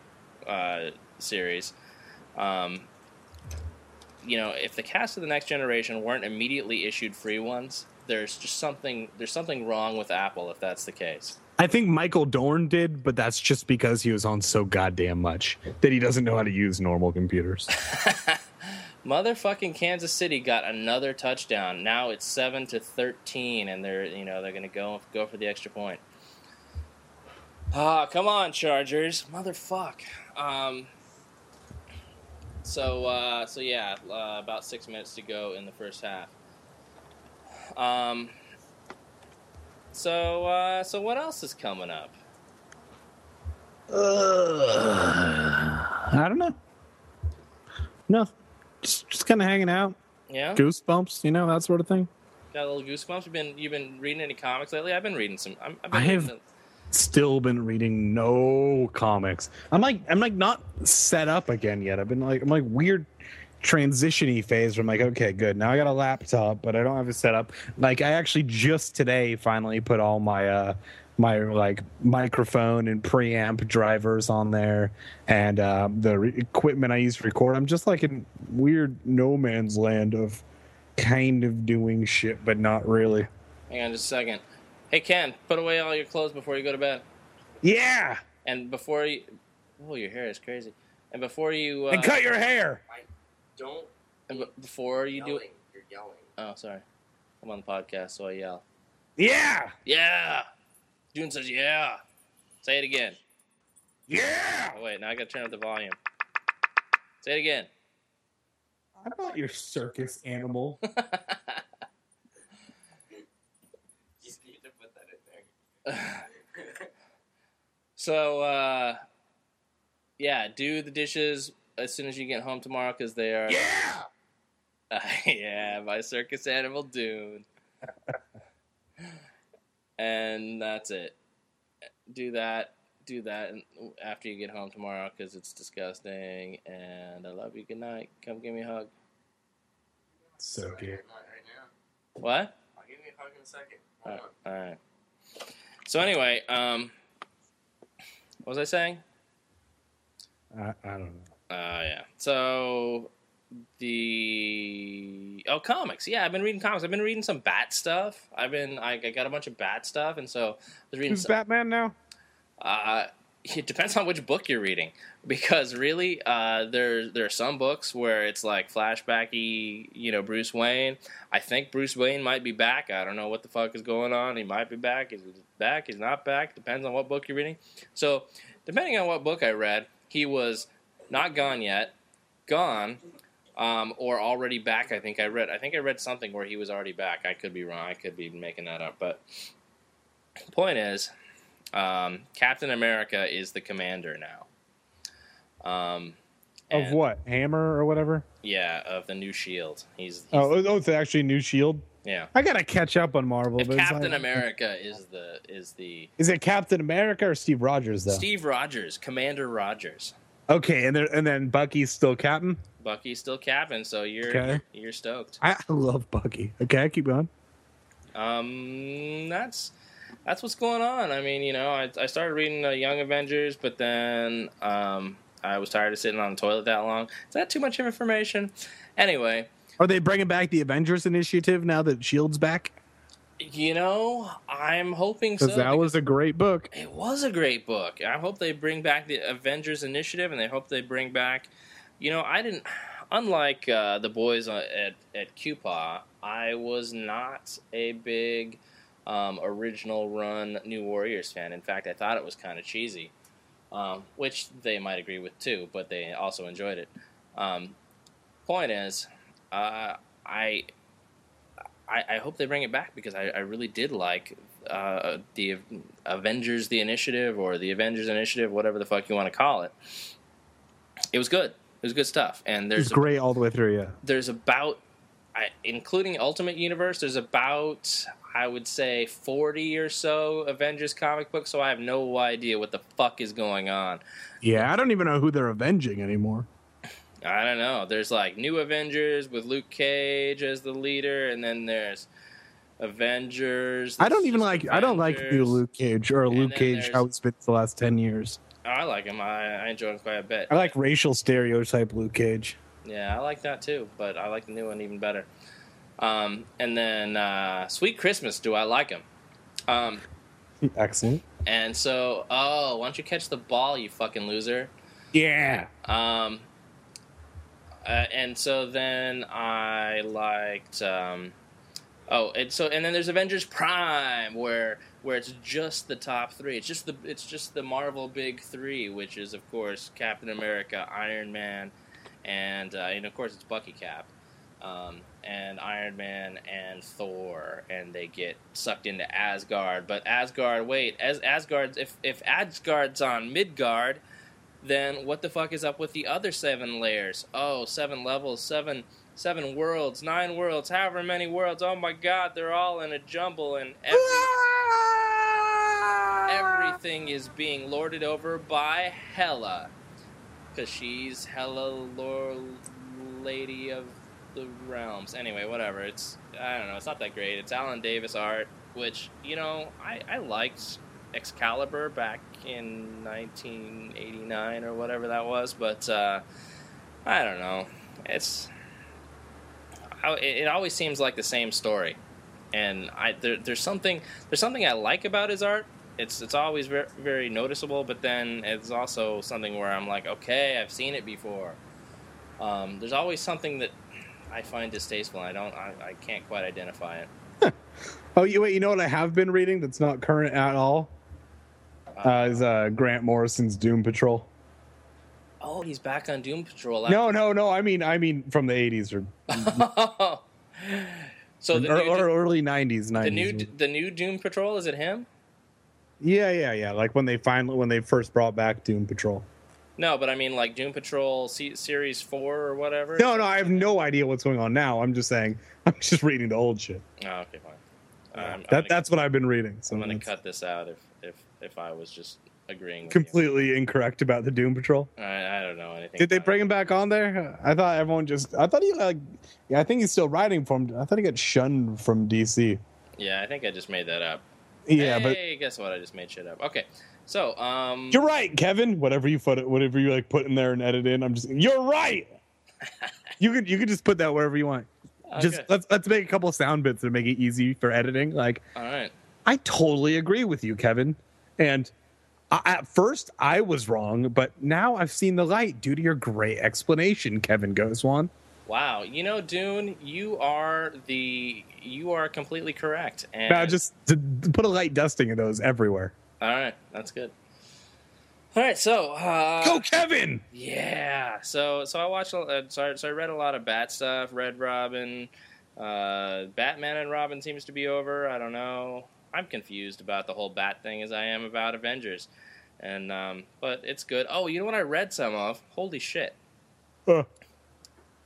uh, series, um, you know, if the cast of the Next Generation weren't immediately issued free ones, there's just something there's something wrong with Apple if that's the case. I think Michael Dorn did, but that's just because he was on so goddamn much that he doesn't know how to use normal computers. [laughs] Motherfucking Kansas City got another touchdown. Now it's seven to thirteen, and they're you know they're gonna go go for the extra point. Ah, come on, Chargers, motherfuck. Um, so uh, so yeah, uh, about six minutes to go in the first half. Um, so uh, so what else is coming up? I don't know. No, just just kind of hanging out. Yeah, goosebumps, you know, that sort of thing. got a little goosebumps. You've been you've been reading any comics lately? I've been reading some. I'm, I've been I have- reading Still been reading no comics. I'm like I'm like not set up again yet. I've been like I'm like weird transitiony phase where I'm like, okay, good. Now I got a laptop, but I don't have a set up. Like I actually just today finally put all my uh my like microphone and preamp drivers on there and uh, the re- equipment I use to record. I'm just like in weird no man's land of kind of doing shit, but not really. Hang on just a second. Hey Ken, put away all your clothes before you go to bed. Yeah, And before you Oh, your hair is crazy. And before you uh, and cut your hair. I don't and be- before you do yelling. You're yelling. Oh, sorry. I'm on the podcast, so I yell. Yeah. Yeah. June says yeah. Say it again. Yeah. Oh wait, now I gotta turn up the volume. Say it again. I'm not your circus animal. [laughs] Just need to put that in there. [sighs] so, uh, yeah, do the dishes as soon as you get home tomorrow because they are. Yeah! Uh, [laughs] yeah, my circus animal Dune. [laughs] and that's it. Do that. Do that after you get home tomorrow because it's disgusting. And I love you. Good night. Come give me a hug. so cute. What? I'll give you a hug in a second. All right. So anyway, um, what was I saying? I, I don't know. Uh, yeah. So the oh comics, yeah, I've been reading comics. I've been reading some Bat stuff. I've been I, I got a bunch of Bat stuff, and so I was reading. Who's Some, Batman now? uh, [laughs] it depends on which book you're reading, because really, uh, there there are some books where it's like flashbacky, you know, Bruce Wayne. I think Bruce Wayne might be back. I don't know what the fuck is going on. He might be back. Is he back? He's not back. Depends on what book you're reading. So, depending on what book I read, he was not gone yet, gone, um, or already back. I think I read. I think I read something where he was already back. I could be wrong. I could be making that up. But point is, um, Captain America is the commander now. Um, Of what? Hammer or whatever? Yeah, of the new Shield. He's, he's Oh, oh, it's actually New Shield. yeah. I gotta catch up on Marvel. If but Captain like- America is the is the is it Captain America or Steve Rogers though? Steve Rogers, Commander Rogers. Okay, and then and then Bucky's still Captain. Bucky's still Captain, so you're Okay. you're stoked. I, I love Bucky. Okay, keep going. Um, that's that's what's going on. I mean, you know, I, I started reading uh, Young Avengers, but then um, I was tired of sitting on the toilet that long. Is that too much information? Anyway, Are they bringing back the Avengers Initiative now that Shield's back? you know, I'm hoping so. Because that was a great book. It was a great book. I hope they bring back the Avengers Initiative, and they hope they bring back. You know, I didn't. Unlike uh, the boys uh, at at Cupa, I was not a big um, original run New Warriors fan. In fact, I thought it was kind of cheesy, um, which they might agree with too. But they also enjoyed it. Um, point is, uh, I I, I hope they bring it back because I, I really did like uh, the Avengers, the Initiative, or the Avengers Initiative, whatever the fuck you want to call it. It was good. It was good stuff. And It's there's great all the way through. Yeah. there's about, I, including Ultimate Universe, there's about I would say forty or so Avengers comic books. So I have no idea what the fuck is going on. Yeah, I don't even know who they're avenging anymore. I don't know. There's like New Avengers with Luke Cage as the leader, and then there's Avengers. I don't even like. I don't like new Luke Cage or And Luke Cage how it's been the last ten years. Oh, I like him. I, I enjoy him quite a bit. I like racial stereotype Luke Cage. Yeah, I like that too, but I like the new one even better. Um, and then uh, Sweet Christmas. Do I like him? Um, [laughs] Excellent. and so, oh, why don't you catch the ball, you fucking loser? Yeah. Um, uh, and so then I liked. Um, oh, and so and then there's Avengers Prime, where where it's just the top three. It's just the it's just the Marvel big three, which is of course Captain America, Iron Man, and uh, and of course it's Bucky Cap. Um, and Iron Man and Thor, and they get sucked into Asgard. But Asgard, wait, as Asgard, if if Asgard's on Midgard, then what the fuck is up with the other seven layers? Oh, seven levels, seven seven worlds, nine worlds, however many worlds. Oh my god, they're all in a jumble and every, everything is being lorded over by Hela. Cause she's Hela Lord Lady of the Realms. Anyway, whatever. It's I don't know, it's not that great. It's Alan Davis art, which, you know, I, I liked Excalibur back in 1989 or whatever that was, but uh, I don't know. It's it always seems like the same story, and I there, there's something there's something I like about his art. It's it's always very very noticeable, but then it's also something where I'm like, okay, I've seen it before. Um, there's always something that I find distasteful. I don't I, I can't quite identify it. [laughs] Oh, you wait. You know what I have been reading that's not current at all? Uh, is uh, Grant Morrison's Doom Patrol. Oh, he's back on Doom Patrol. No, no, no. I mean, I mean from the '80s or, [laughs] so the or, new, or early '90s. '90s. the new the new Doom Patrol is it him? yeah, yeah, yeah. Like when they finally when they first brought back Doom Patrol. No, but I mean like Doom Patrol C- Series Four or whatever. No, no. I have no idea what's going on now. I'm just saying. [laughs] I'm just reading the old shit. Oh, okay, fine. Um, That that's what I've been reading. So I'm gonna cut this out if if if I was just agreeing. With completely incorrect about the Doom Patrol. I, I don't know anything. Did they bring him back on there? I thought everyone just. I thought he like. Yeah, I think he's still writing for him. I thought he got shunned from DC. Yeah, I think I just made that up. Yeah, but hey, guess what? I just made shit up. Okay, so um, you're right, Kevin. Whatever you put, whatever you like put in there and edit in, I'm just. You're right. [laughs] you could you could just put that wherever you want. Just let's let's make a couple sound bits to make it easy for editing. Like all right. I totally agree with you, Kevin. And I, at first I was wrong, but now I've seen the light due to your great explanation, Kevin Goswan. Wow, you know, Dune, you are the you are completely correct. And Now just put a light dusting of those everywhere. All right, that's good. All right, so uh, Go, Kevin! Yeah. So so I watched. Uh, so, I, so I read a lot of Bat stuff. Red Robin. Uh, Batman and Robin seems to be over. I don't know. I'm confused about the whole Bat thing as I am about Avengers. And um, but it's good. Oh, you know what I read some of? Holy shit! Uh,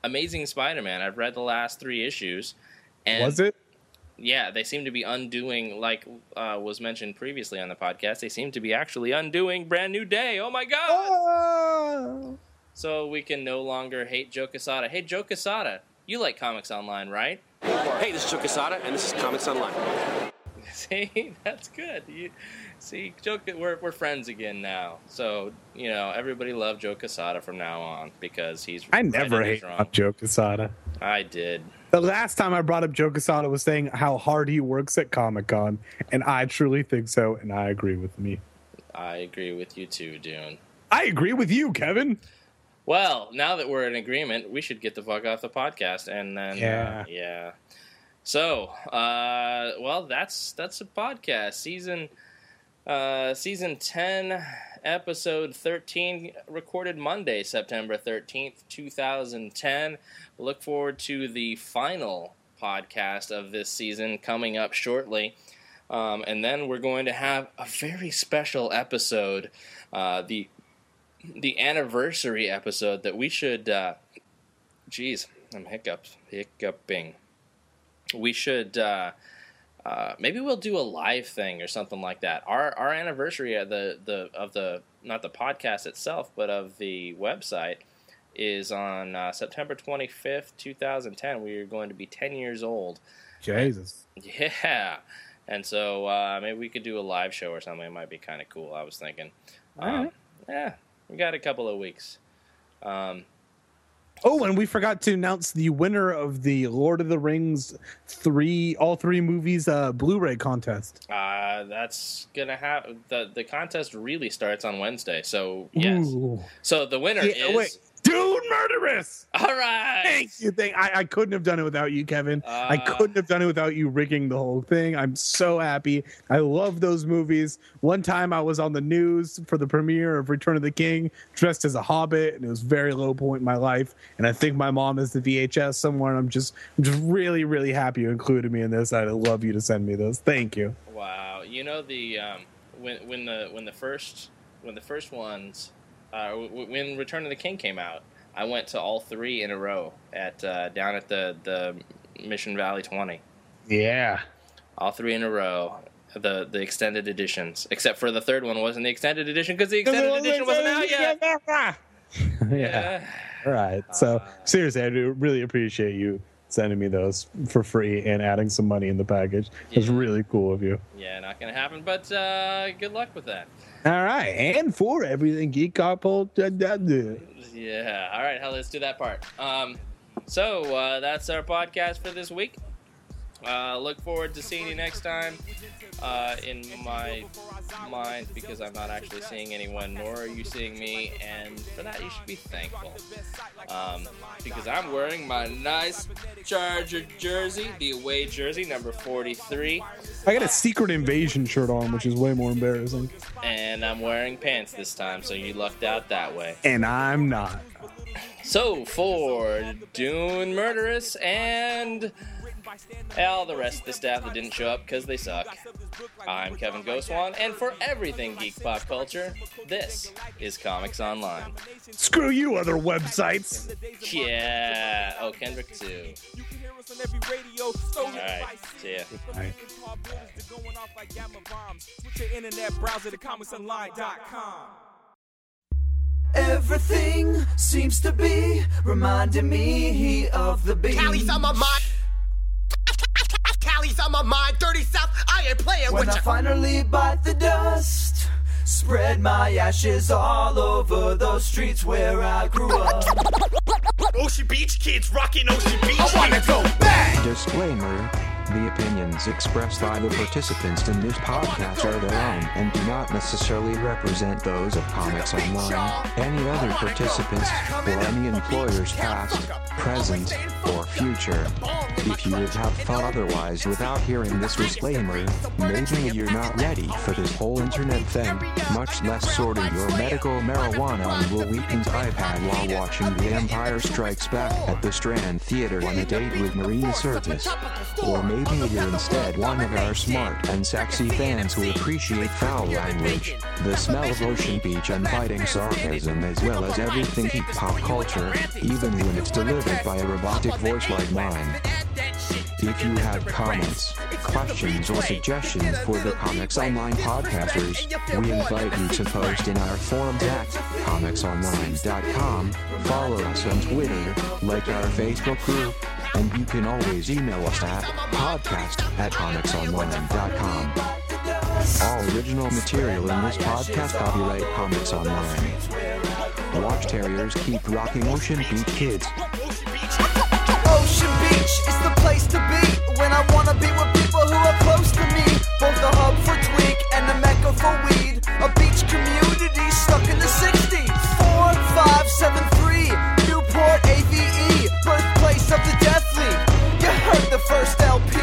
Amazing Spider-Man. I've read the last three issues. And was it? Yeah, they seem to be undoing, like uh, was mentioned previously on the podcast. They seem to be actually undoing Brand New Day. Oh my god! Oh. So we can no longer hate Joe Quesada. Hey, Joe Quesada, you like comics online, right? Hey, this is Joe Quesada, and this is Comics Online. [laughs] See, that's good. You, see, Joe, we're we're friends again now. So you know, everybody love Joe Quesada from now on because he's. I never hate Joe Quesada. I did. The last time I brought up Joe Quesada was saying how hard he works at Comic Con, and I truly think so, and I agree with me. I agree with you too, Dune. I agree with you, Kevin. Well, now that we're in agreement, we should get the fuck off the podcast, and then Yeah. uh, yeah. So, uh, well, that's that's a podcast season, uh, season ten, episode thirteen, recorded Monday, September thirteenth, two thousand ten. Look forward to the final podcast of this season coming up shortly. Um, and then we're going to have a very special episode, uh, the the anniversary episode that we should. Uh, geez, I'm hiccups hiccuping. We should. Uh, uh, maybe we'll do a live thing or something like that. Our our anniversary of the the of the not the podcast itself, but of the website is on uh, September 25th, 2010. We are going to be 10 years old. Jesus. [laughs] Yeah. And so uh, maybe we could do a live show or something. It might be kind of cool. I was thinking. Um, Alright. yeah, we got a couple of weeks. Um, Oh, and we forgot to announce the winner of the Lord of the Rings three, all three movies, uh, Blu-ray contest. uh, that's gonna have the the contest really starts on Wednesday. So yes. Ooh. So the winner Yeah, is wait, Dune, murderous! all right. Thank you. Thank. I, I couldn't have done it without you, Kevin. I Uh. couldn't have done it without you rigging the whole thing. I'm so happy. I love those movies. One time I was on the news for the premiere of Return of the King, dressed as a hobbit, and it was a very low point in my life. And I think my mom has the VHS somewhere, and I'm just, I'm just really, really happy you included me in this. I'd love you to send me those. Thank you. Wow, you know the um, when when the when the first when the first ones uh, w- when Return of the King came out, I went to all three in a row at uh, down at the the Mission Valley Twenty. Yeah. All three in a row. The the extended editions, except for the third one wasn't the extended edition because the extended edition wasn't out yet. [laughs] yeah. All right. So seriously, I do really appreciate you sending me those for free and adding some money in the package. It's Yeah. really cool of you. Yeah, not gonna happen. But uh, good luck with that. All right, and for everything geek couple. Yeah. All right. Hell, let's do that part. Um, so uh, that's our podcast for this week. Uh, look forward to seeing you next time. Uh, in my mind, because I'm not actually seeing anyone, nor are you seeing me, and for that you should be thankful. Um, because I'm wearing my nice Charger jersey, the away jersey, number 43, I got a secret invasion shirt on, which is way more embarrassing. and I'm wearing pants this time, so you lucked out that way. And I'm not. So for Dune Murderous and all the rest of the staff that didn't show up because they suck, I'm Kevin Ghostwan, and for everything geek pop culture, this is Comics Online. Screw you, other websites. Yeah. Oh, Kendrick too. All right, see ya. Bye. internet browser to comicsonline.com. Everything seems to be reminding me of the beach. Callie's on my mind. Callie's on my mind. 30 South. I ain't playing When with I you. finally bite the dust, spread my ashes all over those streets where I grew up. Ocean Beach kids rocking Ocean Beach. I wanna go back. Disclaimer The opinions expressed by the participants in this podcast are their own and do not necessarily represent those of Comics Online, any other participants, or any employers past, present, or future. If you would have thought otherwise without hearing this disclaimer, maybe you're not ready for this whole internet thing, much less sorting your medical marijuana on Wil Wheaton's iPad while watching The Empire Strikes Back at the Strand Theater on a date with Marina Sirtis. Or maybe you're instead one of our smart and sexy fans who appreciate foul language, the smell of Ocean Beach and biting sarcasm as well as everything pop culture, even when it's delivered by a robotic voice like mine. If you have comments, questions, or suggestions for the Comics Online podcasters, we invite you to post in our forums at comicsonline.com, follow us on Twitter, like our Facebook group, and you can always email us at podcast at comicsonline.com. All original material in this podcast copyright Comics Online. Watch Terriers keep rocking Ocean Beach Kids. Ocean Beach is the place to be when I wanna be with people who are close to me. Both the hub for tweak and the mecca for weed. A beach community stuck in the 60s. 4573 Newport AVE, birthplace of the Death League. You heard the first LP.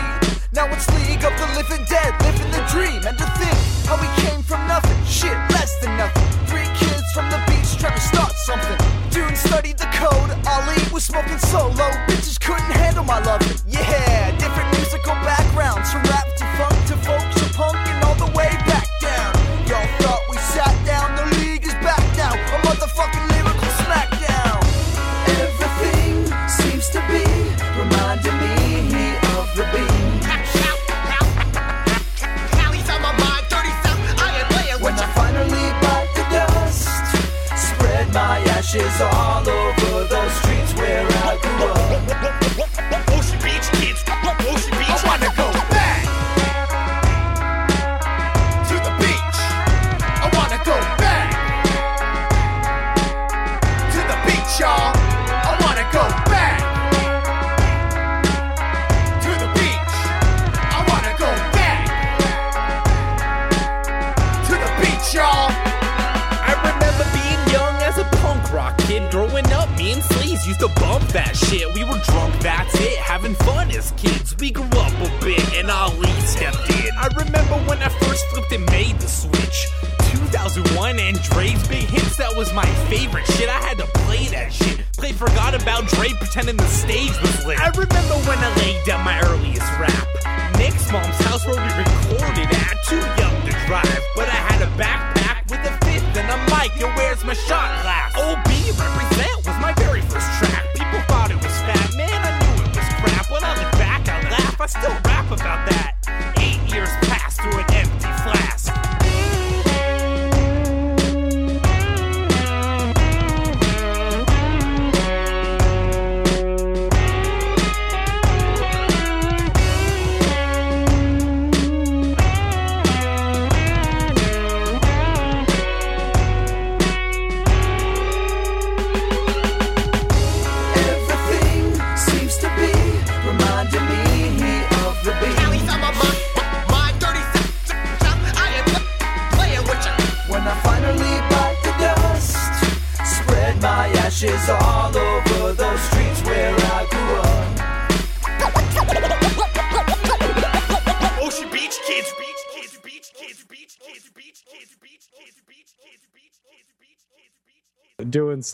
Now it's League of the Living Dead, living the dream. And to think how we came from nothing, shit, less than nothing. Three kids from the beach trying to start something. Dune studied the code, Ali was smoking solo. Bitches couldn't my loving. To bump that shit. We were drunk, that's it, having fun as kids. We grew up a bit and Ali stepped in. I remember when I first flipped and made the switch. 2001 and Dre's big hits, that was my favorite shit. I had to play that shit. Play Forgot About Dre, pretending the stage was lit. I remember when I laid down my earliest rap. Nick's mom's house where we recorded at. Too young to drive, but I had a backpack with a fifth and a mic. And where's my shot glass?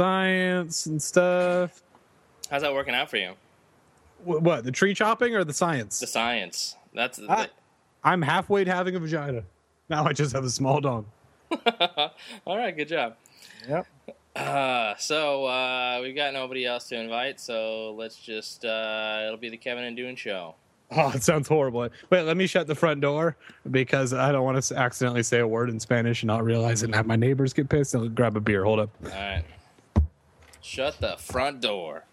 Science and stuff. How's that working out for you? Wh- What, the tree chopping or the science? The science. That's Ah. I'm halfway to having a vagina. Now I just have a small dong. [laughs] all right. Good job. Yep. Uh, so uh, we've got nobody else to invite, so let's just uh, it'll be the Kevin and Dune show. [laughs] Oh, it sounds horrible. Wait, let me shut the front door because I don't want to accidentally say a word in Spanish and not realize it and have my neighbors get pissed and grab a beer. Hold up. All right. Shut the front door.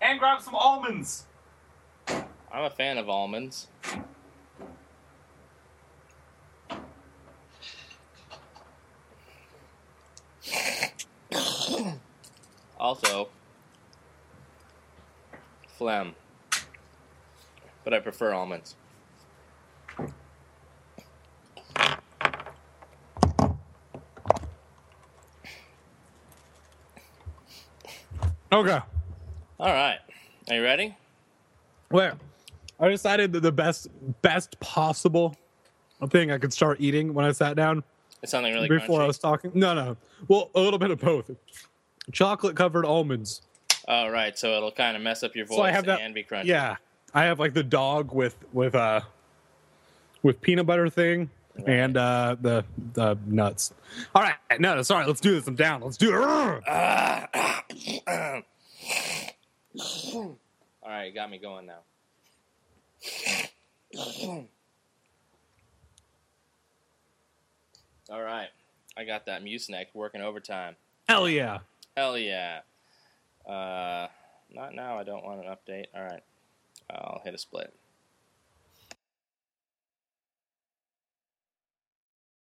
And grab some almonds. I'm a fan of almonds. also, phlegm. But I prefer almonds. Okay. All right. Are you ready? Well, I decided that the best best possible thing I could start eating when I sat down It's something really before I was talking. No, no. Well, a little bit of both. Chocolate covered almonds. Oh, right. So it'll kind of mess up your voice So I have that. and be crunchy. Yeah, I have like the dog with with uh with peanut butter thing and uh the the nuts. All right, no, sorry. Let's do this. I'm down. Let's do it. All right, got me going now. All right, I got that Mucinex working overtime. Hell yeah. Hell yeah. Uh, not now. I don't want an update. All right, I'll hit a split.